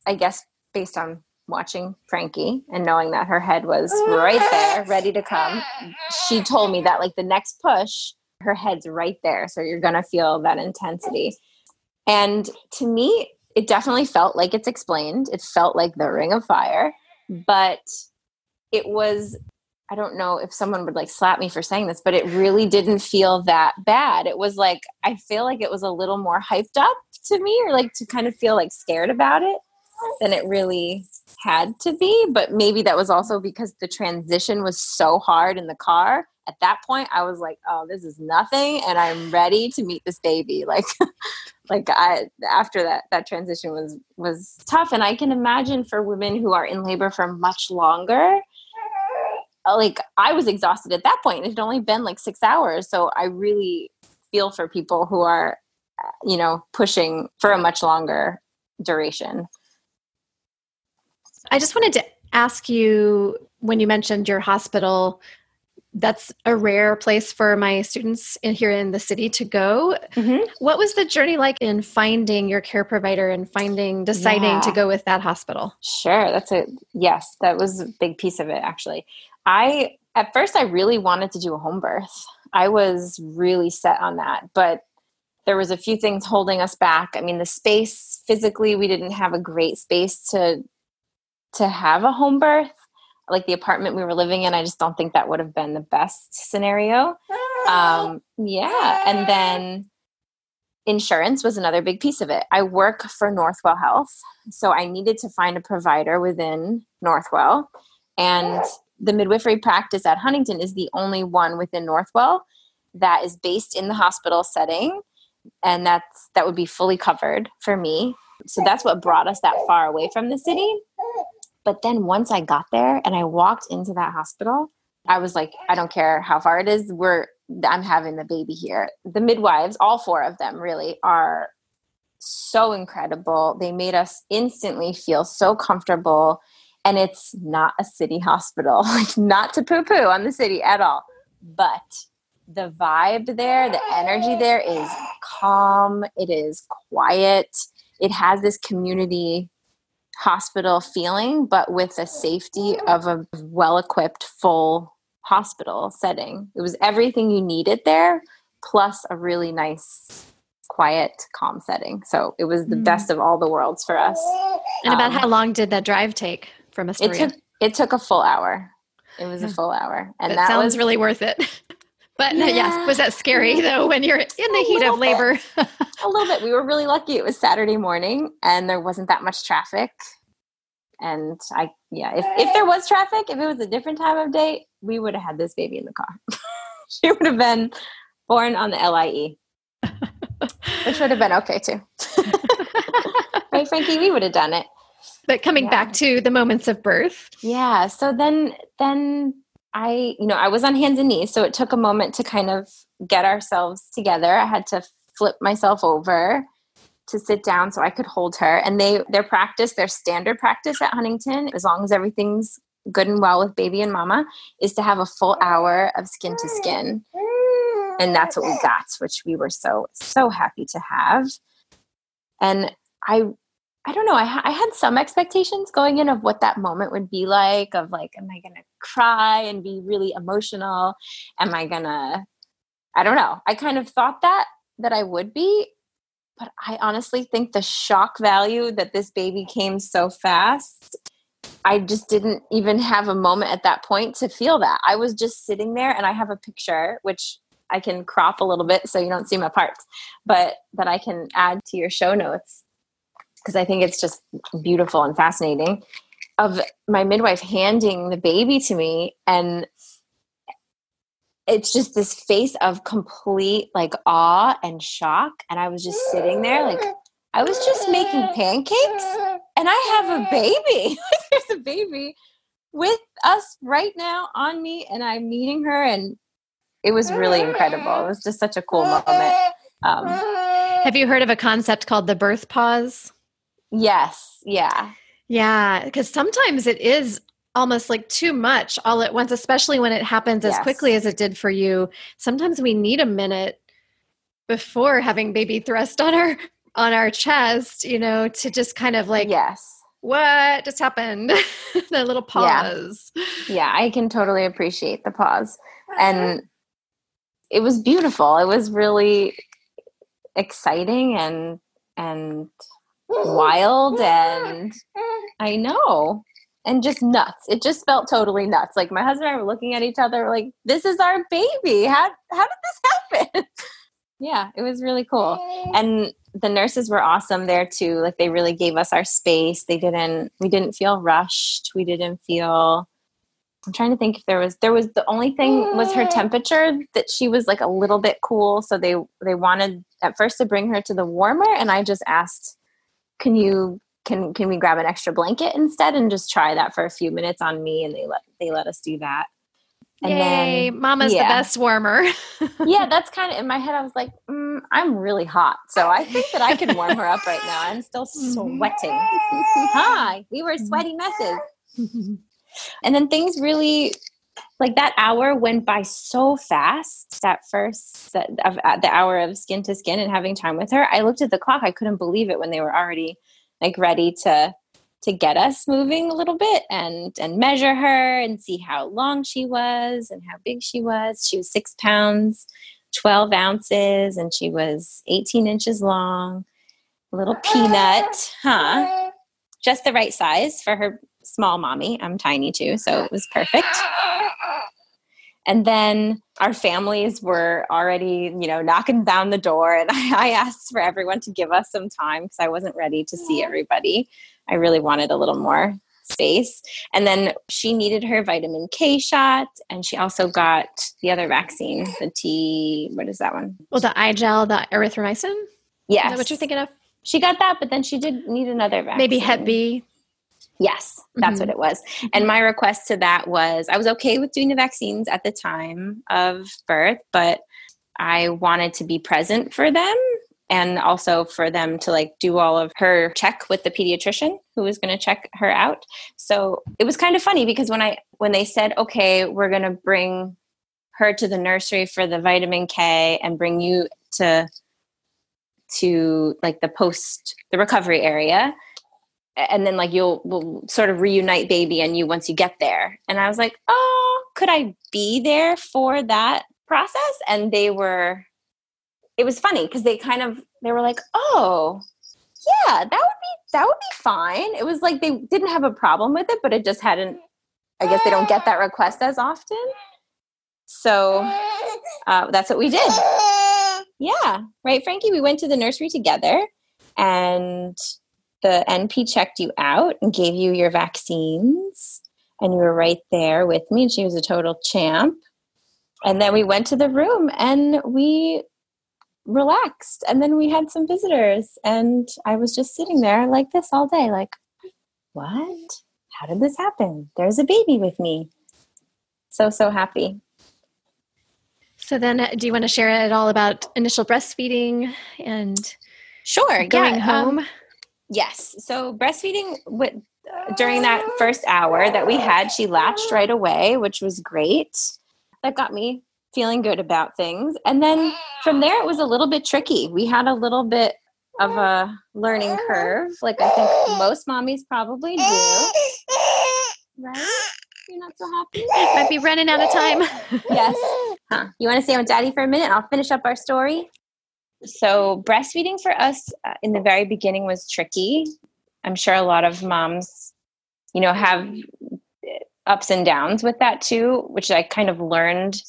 I guess based on watching Frankie and knowing that her head was right there, ready to come, she told me that like the next push, her head's right there. So you're going to feel that intensity. And to me, it definitely felt like it's explained. It felt like the ring of fire, but it was I don't know if someone would like slap me for saying this, but it really didn't feel that bad. It was like, I feel like it was a little more hyped up to me or like to kind of feel like scared about it than it really had to be. But maybe that was also because the transition was so hard in the car. At that point, I was like, oh, this is nothing. And I'm ready to meet this baby. Like, like I, after that, that transition was, was tough. And I can imagine for women who are in labor for much longer, like I was exhausted at that point. It had only been like six hours. So I really feel for people who are, uh, you know, pushing for a much longer duration. I just wanted to ask you when you mentioned your hospital that's a rare place for my students in here in the city to go. Mm-hmm. What was the journey like in finding your care provider and finding deciding yeah. to go with that hospital? Sure, that's a yes, that was a big piece of it actually. I at first I really wanted to do a home birth. I was really set on that, but there was a few things holding us back. I mean, the space physically, we didn't have a great space to to have a home birth. Like the apartment we were living in, I just don't think that would have been the best scenario. Um, yeah, and then insurance was another big piece of it. I work for Northwell Health, so I needed to find a provider within Northwell, and the midwifery practice at Huntington is the only one within Northwell that is based in the hospital setting and that's that would be fully covered for me. So that's what brought us that far away from the city. But then once I got there and I walked into that hospital, I was like, I don't care how far it is, we're I'm having the baby here. The midwives, all four of them really are so incredible. They made us instantly feel so comfortable. And it's not a city hospital. Like not to poo poo on the city at all. But the vibe there the energy there is calm. It is quiet. It has this community hospital feeling but with the safety of a well equipped full hospital setting it was everything you needed there plus a really nice quiet calm setting so it was the mm. best of all the worlds for us and about um, how long did that drive take from Astoria? It took it took a full hour. It was a full hour, and that, that sounds was, really worth it. But yeah. yes, was that scary though when you're in the heat of labor? a little bit. We were really lucky. It was Saturday morning, and there wasn't that much traffic. And I, yeah, if if there was traffic, if it was a different time of day, we would have had this baby in the car. she would have been born on the LIE, which would have been okay too. right, Frankie? We would have done it. But coming yeah. back to the moments of birth. Yeah. So then then I, you know, I was on hands and knees, so it took a moment to kind of get ourselves together. I had to flip myself over to sit down so I could hold her. And they their practice, their standard practice at Huntington, as long as everything's good and well with baby and mama, is to have a full hour of skin to skin. And that's what we got, which we were so so happy to have. And I I don't know. I, ha- I had some expectations going in of what that moment would be like. Of like, am I gonna cry and be really emotional? Am I gonna? I don't know. I kind of thought that that I would be, but I honestly think the shock value that this baby came so fast. I just didn't even have a moment at that point to feel that. I was just sitting there, and I have a picture which I can crop a little bit so you don't see my parts, but that I can add to your show notes because I think it's just beautiful and fascinating of my midwife handing the baby to me and it's just this face of complete like awe and shock and I was just sitting there like I was just making pancakes and I have a baby. There's a baby with us right now on me and I'm meeting her and it was really incredible. It was just such a cool moment. Um, have you heard of a concept called the birth pause? Yes. Yeah. Yeah. Because sometimes it is almost like too much all at once, especially when it happens yes. as quickly as it did for you. Sometimes we need a minute before having baby thrust on our on our chest, you know, to just kind of like yes. What just happened? the little pause. Yeah. yeah, I can totally appreciate the pause. Uh-huh. And it was beautiful. It was really exciting and and wild and I know. and just nuts. It just felt totally nuts. Like my husband and I were looking at each other like, this is our baby. How how did this happen? yeah, it was really cool. And the nurses were awesome there too. Like they really gave us our space. They didn't we didn't feel rushed. We didn't feel I'm trying to think if there was there was the only thing was her mm. temperature that she was like a little bit cool. So they they wanted at first to bring her to the warmer and I just asked, Can you can can we grab an extra blanket instead and just try that for a few minutes on me and they let they let us do that and Yay, then, mama's yeah. the best warmer. yeah, that's kind of in my head. I was like, mm, I'm really hot, so I think that I can warm her up right now. I'm still sweating. Hi, we were sweaty messes. and then things really, like that hour went by so fast. That first, of, uh, the hour of skin to skin and having time with her. I looked at the clock. I couldn't believe it when they were already like ready to to get us moving a little bit and and measure her and see how long she was and how big she was. She was six pounds, twelve ounces, and she was eighteen inches long. A little peanut, huh? Just the right size for her small mommy. I'm tiny too, so it was perfect. And then our families were already, you know, knocking down the door. And I, I asked for everyone to give us some time because I wasn't ready to see everybody. I really wanted a little more space. And then she needed her vitamin K shot, and she also got the other vaccine, the T. What is that one? Well, the eye gel, the erythromycin. Yes. Is that what you're thinking of? She got that, but then she did need another vaccine. Maybe Hep B. Yes, that's mm-hmm. what it was. And my request to that was I was okay with doing the vaccines at the time of birth, but I wanted to be present for them and also for them to like do all of her check with the pediatrician who was going to check her out. So it was kind of funny because when I when they said, "Okay, we're going to bring her to the nursery for the vitamin K and bring you to to like the post the recovery area." And then like you'll will sort of reunite baby and you once you get there. And i was like oh could i be there for that process? And they were it was funny because they kind of they were like oh yeah that would be that would be fine. It was like they didn't have a problem with it but it just hadn't i guess they don't get that request as often. So uh, that's what we did. Yeah right frankie? We went to the nursery together and the NP checked you out and gave you your vaccines, and you were right there with me, and she was a total champ. And then we went to the room and we relaxed, and then we had some visitors, and I was just sitting there like this all day, like, what? How did this happen? There's a baby with me. So, so happy. So then, uh, do you want to share at all about initial breastfeeding and sure going yeah, um, home? Um, Yes. So breastfeeding with, uh, during that first hour that we had, she latched right away, which was great. That got me feeling good about things. And then from there, it was a little bit tricky. We had a little bit of a learning curve, like I think most mommies probably do. Right? You're not so happy? Might be running out of time. yes. Huh. You want to stay with daddy for a minute? I'll finish up our story so breastfeeding for us uh, in the very beginning was tricky. I'm sure a lot of moms you know have ups and downs with that too which i kind of learned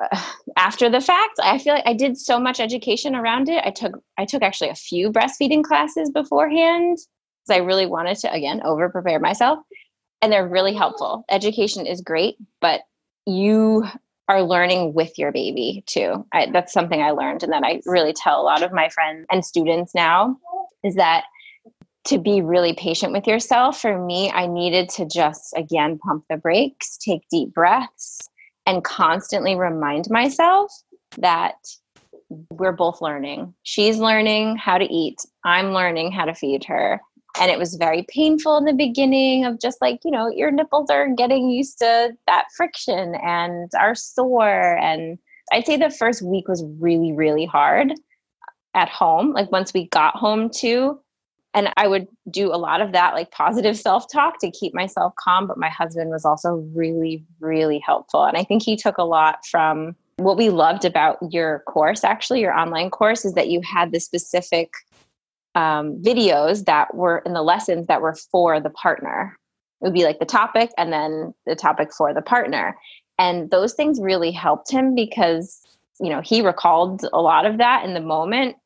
uh, after the fact. I feel like i did so much education around it. I took i took actually a few breastfeeding classes beforehand because i really wanted to again over prepare myself and they're really helpful. Education is great but you are learning with your baby too. I, that's something I learned and that I really tell a lot of my friends and students now is that to be really patient with yourself, for me, I needed to just again pump the brakes, take deep breaths, and constantly remind myself that we're both learning. She's learning how to eat, I'm learning how to feed her and it was very painful in the beginning of just like you know your nipples are getting used to that friction and are sore. And i'd say the first week was really really hard at home like once we got home too. And i would do a lot of that like positive self-talk to keep myself calm but my husband was also really really helpful. And i think he took a lot from what we loved about your course actually your online course is that you had the specific um, videos that were in the lessons that were for the partner. It would be like the topic and then the topic for the partner. And those things really helped him because, you know, he recalled a lot of that in the moment.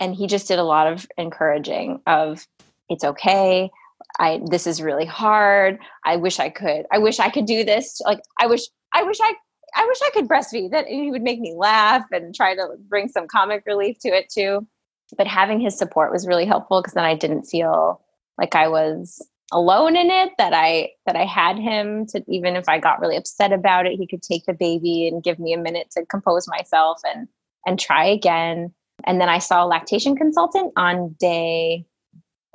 And he just did a lot of encouraging of it's okay. I this is really hard. I wish I could. I wish I could do this. Like I wish I wish I I wish I could breastfeed. That he would make me laugh and try to bring some comic relief to it too. But having his support was really helpful because then I didn't feel like I was alone in it that I that I had him to even if I got really upset about it, he could take the baby and give me a minute to compose myself and and try again. And then I saw a lactation consultant on day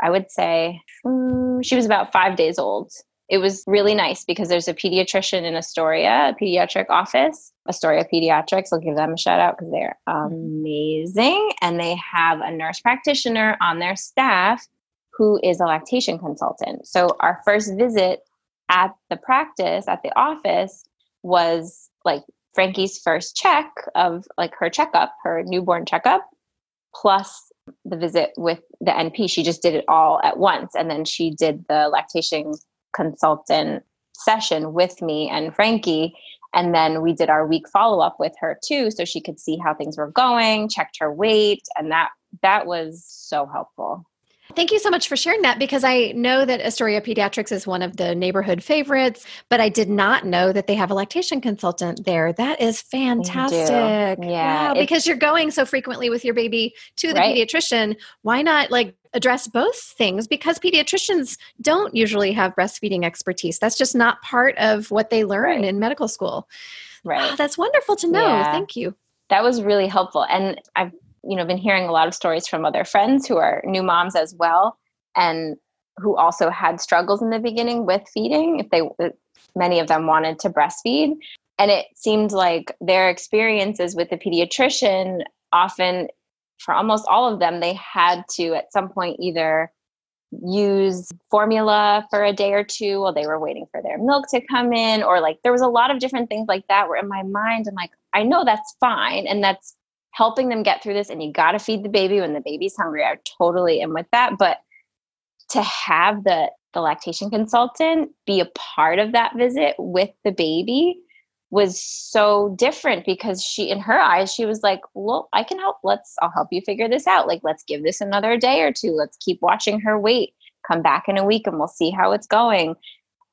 I would say um, she was about 5 days old it was really nice because there's a pediatrician in Astoria, a pediatric office, Astoria Pediatrics. I'll give them a shout out because they're mm-hmm. amazing. And they have a nurse practitioner on their staff who is a lactation consultant. So our first visit at the practice, at the office, was like Frankie's first check of like her checkup, her newborn checkup, plus the visit with the NP. She just did it all at once. And then she did the lactation consultant session with me and Frankie. And then we did our week follow up with her too, so she could see how things were going, checked her weight, and that that was so helpful. Thank you so much for sharing that because I know that Astoria Pediatrics is one of the neighborhood favorites, but I did not know that they have a lactation consultant there. That is fantastic. Yeah. Wow, because you're going so frequently with your baby to the right. pediatrician. Why not like address both things? Because pediatricians don't usually have breastfeeding expertise. That's just not part of what they learn right. in medical school. Ah, right. Oh, that's wonderful to know. Yeah. Thank you. That was really helpful. And I've you know been hearing a lot of stories from other friends who are new moms as well and who also had struggles in the beginning with feeding if they many of them wanted to breastfeed. And it seemed like their experiences with the pediatrician often for almost all of them they had to at some point either use formula for a day or two while they were waiting for their milk to come in or like there was a lot of different things like that where in my mind i'm like i know that's fine and that's helping them get through this and you got to feed the baby when the baby's hungry. I totally am with that but to have the the lactation consultant be a part of that visit with the baby was so different because she in her eyes she was like well i can help. Let's i'll help you figure this out. Like let's give this another day or two. Let's keep watching her weight come back in a week and we'll see how it's going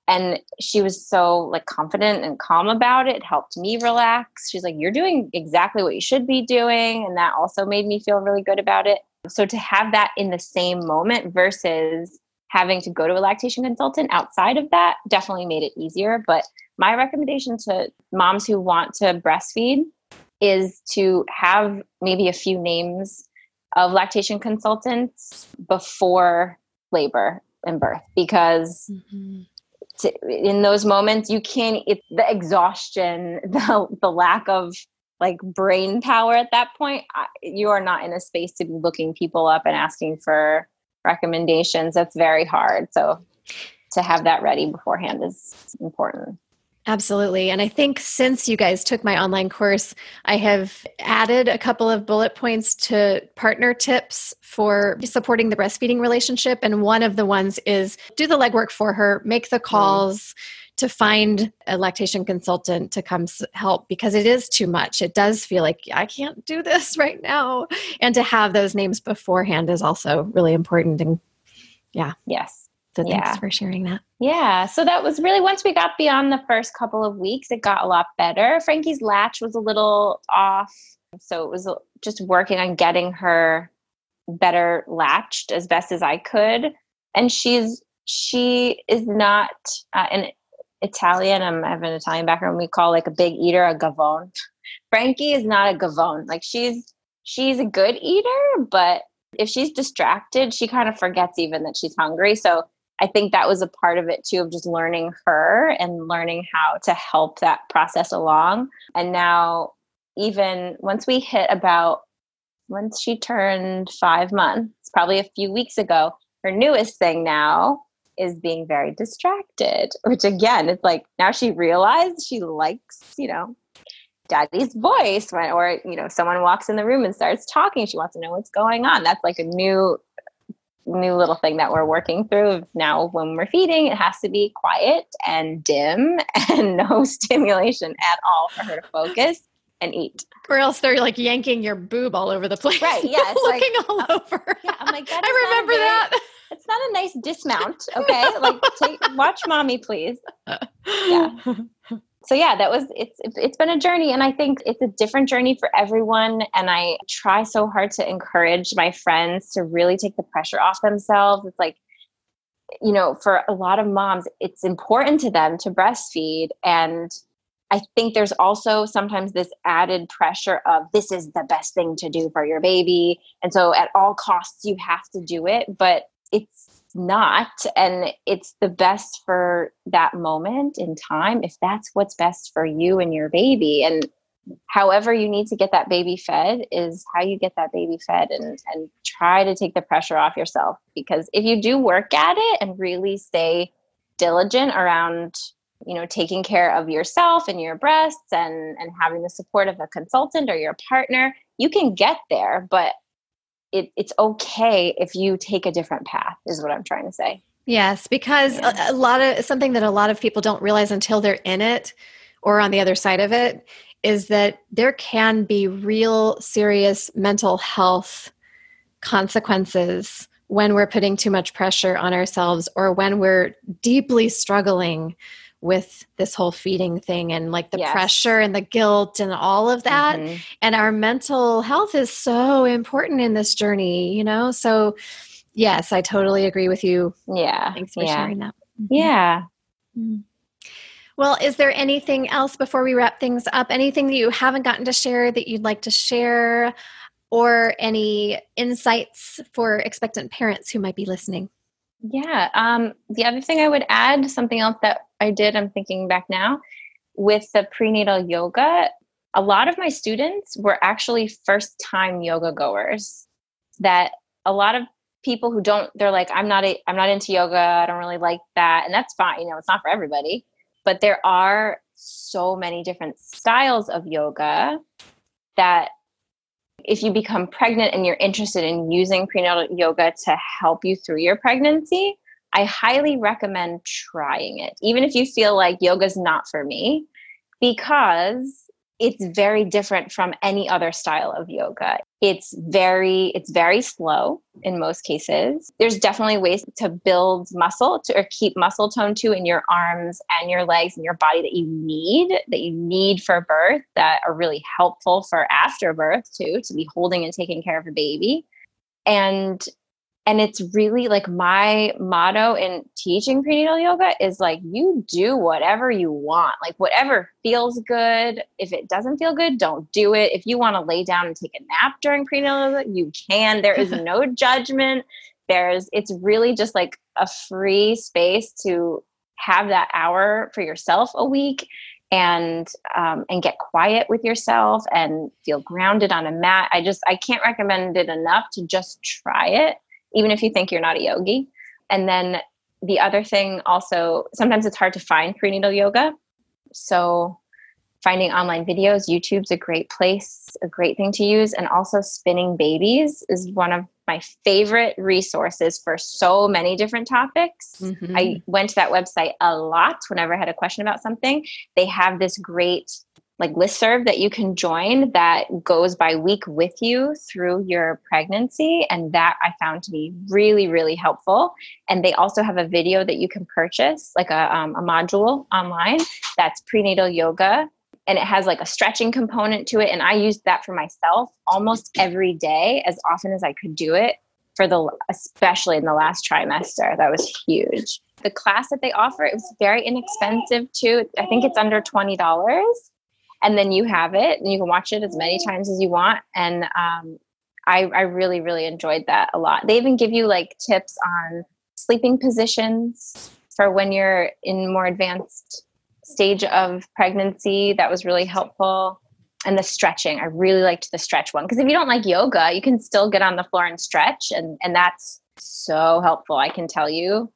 and she was so like confident and calm about it. it helped me relax she's like you're doing exactly what you should be doing and that also made me feel really good about it so to have that in the same moment versus having to go to a lactation consultant outside of that definitely made it easier but my recommendation to moms who want to breastfeed is to have maybe a few names of lactation consultants before labor and birth because mm-hmm to, in those moments you can't it's the exhaustion the the lack of like brain power at that point. You are not in a space to be looking people up and asking for recommendations. That's very hard. So to have that ready beforehand is important Absolutely. And I think since you guys took my online course, I have added a couple of bullet points to partner tips for supporting the breastfeeding relationship. And one of the ones is do the legwork for her, make the calls. To find a lactation consultant to come help because it is too much. It does feel like I can't do this right now. And to have those names beforehand is also really important. And yeah. Yes. So thanks yeah. for sharing that. Yeah. So that was really once we got beyond the first couple of weeks, it got a lot better. Frankie's latch was a little off. So it was just working on getting her better latched as best as I could. And she's, she is not uh, an Italian. I'm, I have an Italian background. We call like a big eater a gavone. Frankie is not a gavone. Like she's, she's a good eater, but if she's distracted, she kind of forgets even that she's hungry. So I think that was a part of it too of just learning her and learning how to help that process along. And now, even once we hit about once she turned five months, probably a few weeks ago, her newest thing now is being very distracted, which again, it's like now she realized she likes, you know, daddy's voice when, or, you know, someone walks in the room and starts talking. She wants to know what's going on. That's like a new new little thing that we're working through now when we're feeding it has to be quiet and dim and no stimulation at all for her to focus and eat. Or else they're like yanking your boob all over the place. Right yeah it's looking like, all uh, over. yeah i'm like i remember very, that. it's not a nice dismount okay? Like take, watch mommy please. Yeah so yeah that was it's it's been a journey and i think it's a different journey for everyone and i try so hard to encourage my friends to really take the pressure off themselves. It's like you know for a lot of moms it's important to them to breastfeed and i think there's also sometimes this added pressure of this is the best thing to do for your baby and so at all costs you have to do it but it's not and it's the best for that moment in time if that's what's best for you and your baby. And however you need to get that baby fed is how you get that baby fed and and try to take the pressure off yourself. Because if you do work at it and really stay diligent around you know taking care of yourself and your breasts and and having the support of a consultant or your partner you can get there. But it, it's okay if you take a different path is what i'm trying to say yes because yeah. a, a lot of something that a lot of people don't realize until they're in it or on the other side of it is that there can be real serious mental health consequences when we're putting too much pressure on ourselves or when we're deeply struggling with this whole feeding thing and like the yes. pressure and the guilt and all of that. Mm-hmm. And our mental health is so important in this journey, you know? So, yes, I totally agree with you. Yeah. Thanks for yeah. sharing that. Mm-hmm. Yeah. Mm-hmm. Well, is there anything else before we wrap things up? Anything that you haven't gotten to share that you'd like to share, or any insights for expectant parents who might be listening? Yeah. Um, the other thing I would add, something else that I did, I'm thinking back now, with the prenatal yoga, a lot of my students were actually first time yoga goers. That a lot of people who don't, they're like, I'm not, a, I'm not into yoga. I don't really like that. And that's fine. You know, it's not for everybody. But there are so many different styles of yoga that if you become pregnant and you're interested in using prenatal yoga to help you through your pregnancy, I highly recommend trying it, even if you feel like yoga's not for me, because it's very different from any other style of yoga. It's very it's very slow in most cases. There's definitely ways to build muscle to or keep muscle tone to in your arms and your legs and your body that you need that you need for birth that are really helpful for after birth too to be holding and taking care of a baby. And and it's really like my motto in teaching prenatal yoga is like you do whatever you want. Like whatever feels good. If it doesn't feel good don't do it. If you want to lay down and take a nap during prenatal yoga you can. There is no judgment. There's it's really just like a free space to have that hour for yourself a week and um, and get quiet with yourself and feel grounded on a mat. I just i can't recommend it enough to just try it even if you think you're not a yogi. And then the other thing also, sometimes it's hard to find prenatal yoga. So finding online videos, YouTube's a great place, a great thing to use. And also spinning babies is one of my favorite resources for so many different topics. Mm-hmm. I went to that website a lot whenever I had a question about something. They have this great like listserv that you can join that goes by week with you through your pregnancy. And that i found to be really really helpful. And they also have a video that you can purchase like a, um, a module online that's prenatal yoga. And it has like a stretching component to it. And i used that for myself almost every day as often as i could do it for the especially in the last trimester. That was huge. The class that they offer it was very inexpensive too. I think it's under $20 and then you have it and you can watch it as many times as you want. And um, I, I really really enjoyed that a lot. They even give you like tips on sleeping positions for when you're in more advanced stage of pregnancy. That was really helpful. And the stretching. I really liked the stretch one. Because if you don't like yoga you can still get on the floor and stretch and and that's so helpful i can tell you.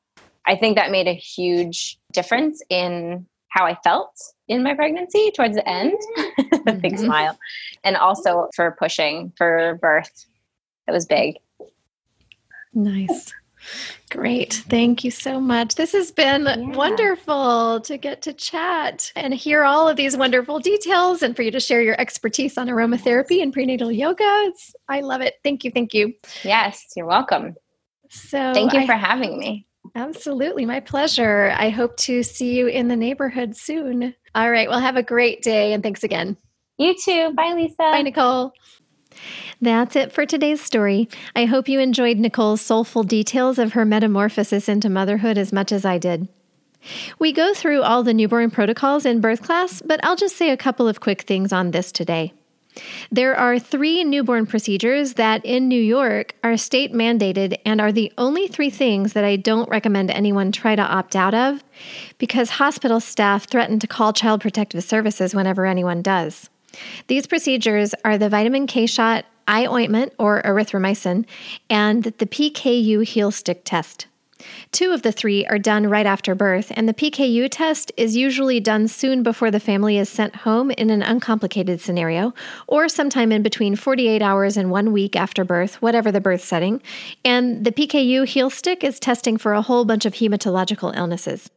I think that made a huge difference in how I felt in my pregnancy towards the end. Mm-hmm. Big smile. And also for pushing for birth. It was big. Nice. Great. Thank you so much. This has been yeah. wonderful to get to chat and hear all of these wonderful details and for you to share your expertise on aromatherapy and prenatal yoga. It's, I love it. Thank you. Thank you. Yes, you're welcome. So thank you I, for having me. Absolutely. My pleasure. I hope to see you in the neighborhood soon. All right. Well, have a great day and thanks again. You too. Bye, Lisa. Bye, Nicole. That's it for today's story. I hope you enjoyed Nicole's soulful details of her metamorphosis into motherhood as much as I did. We go through all the newborn protocols in birth class, but I'll just say a couple of quick things on this today. There are three newborn procedures that in New York are state mandated and are the only three things that I don't recommend anyone try to opt out of because hospital staff threaten to call Child Protective Services whenever anyone does. These procedures are the vitamin K shot, eye ointment or erythromycin, and the PKU heel stick test. Two of the three are done right after birth, and the PKU test is usually done soon before the family is sent home in an uncomplicated scenario, or sometime in between 48 hours and one week after birth, whatever the birth setting. And the PKU heel stick is testing for a whole bunch of hematological illnesses.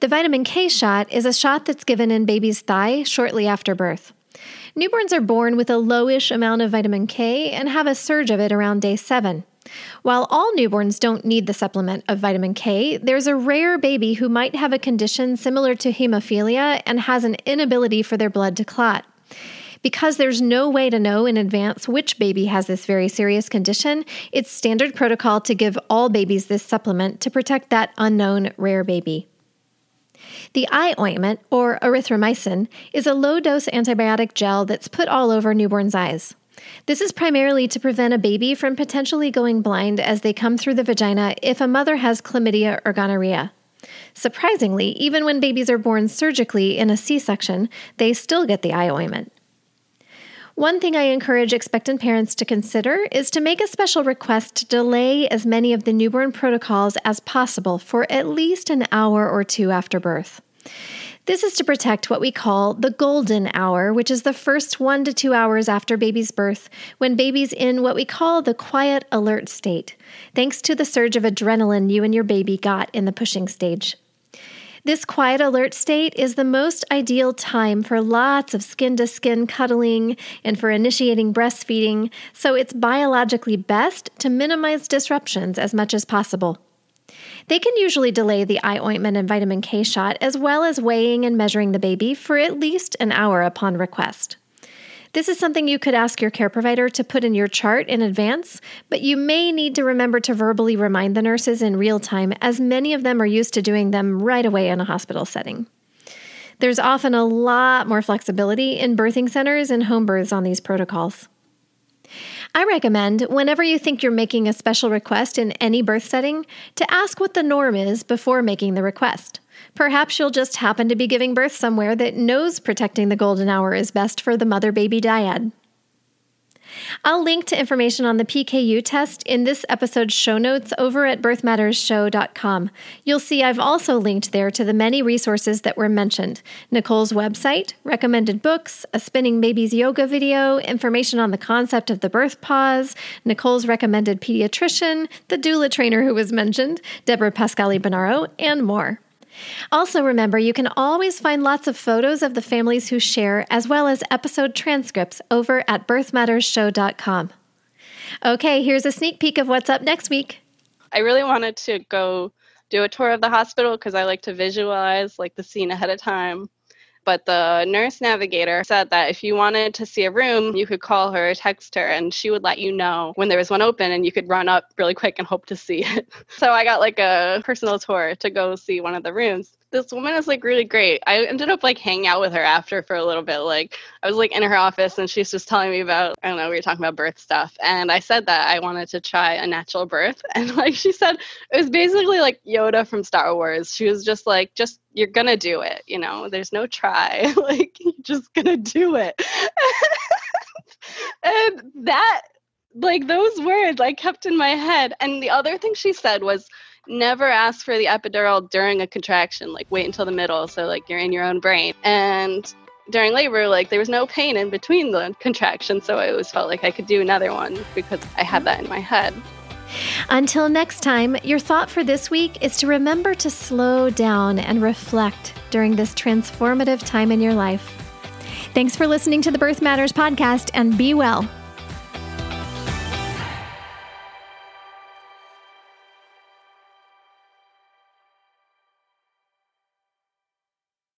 The vitamin K shot is a shot that's given in baby's thigh shortly after birth. Newborns are born with a lowish amount of vitamin K and have a surge of it around day seven. While all newborns don't need the supplement of vitamin K, there's a rare baby who might have a condition similar to hemophilia and has an inability for their blood to clot. Because there's no way to know in advance which baby has this very serious condition, it's standard protocol to give all babies this supplement to protect that unknown rare baby. The eye ointment, or erythromycin, is a low dose antibiotic gel that's put all over newborns' eyes. This is primarily to prevent a baby from potentially going blind as they come through the vagina if a mother has chlamydia or gonorrhea. Surprisingly, even when babies are born surgically in a C section, they still get the eye ointment. One thing I encourage expectant parents to consider is to make a special request to delay as many of the newborn protocols as possible for at least an hour or two after birth. This is to protect what we call the golden hour, which is the first one to two hours after baby's birth, when baby's in what we call the quiet alert state, thanks to the surge of adrenaline you and your baby got in the pushing stage. This quiet alert state is the most ideal time for lots of skin to skin cuddling and for initiating breastfeeding, so it's biologically best to minimize disruptions as much as possible. They can usually delay the eye ointment and vitamin K shot as well as weighing and measuring the baby for at least an hour upon request. This is something you could ask your care provider to put in your chart in advance, but you may need to remember to verbally remind the nurses in real time, as many of them are used to doing them right away in a hospital setting. There's often a lot more flexibility in birthing centers and home births on these protocols. I recommend, whenever you think you're making a special request in any birth setting, to ask what the norm is before making the request. Perhaps you'll just happen to be giving birth somewhere that knows protecting the golden hour is best for the mother baby dyad. I'll link to information on the PKU test in this episode's show notes over at birthmattersshow.com. You'll see I've also linked there to the many resources that were mentioned Nicole's website, recommended books, a spinning babies yoga video, information on the concept of the birth pause, Nicole's recommended pediatrician, the doula trainer who was mentioned, Deborah Pascali Bonaro, and more. Also, remember you can always find lots of photos of the families who share, as well as episode transcripts over at birthmattersshow.com. Okay, here's a sneak peek of what's up next week. I really wanted to go do a tour of the hospital because I like to visualize like the scene ahead of time. But the nurse navigator said that if you wanted to see a room, you could call her text her, and she would let you know when there was one open, and you could run up really quick and hope to see it. so I got like a personal tour to go see one of the rooms this woman is like really great. I ended up like hanging out with her after for a little bit. Like I was like in her office and she's just telling me about I don't know, we were talking about birth stuff. And I said that I wanted to try a natural birth. And like she said it was basically like Yoda from Star Wars. She was just like, just you're gonna do it, you know, there's no try. like you're just gonna do it. and that like those words I kept in my head. And the other thing she said was never ask for the epidural during a contraction. Like wait until the middle, so like you're in your own brain. And during labor, like there was no pain in between the contractions, so I always felt like I could do another one because I had that in my head. Until next time, your thought for this week is to remember to slow down and reflect during this transformative time in your life. Thanks for listening to the Birth Matters podcast and be well.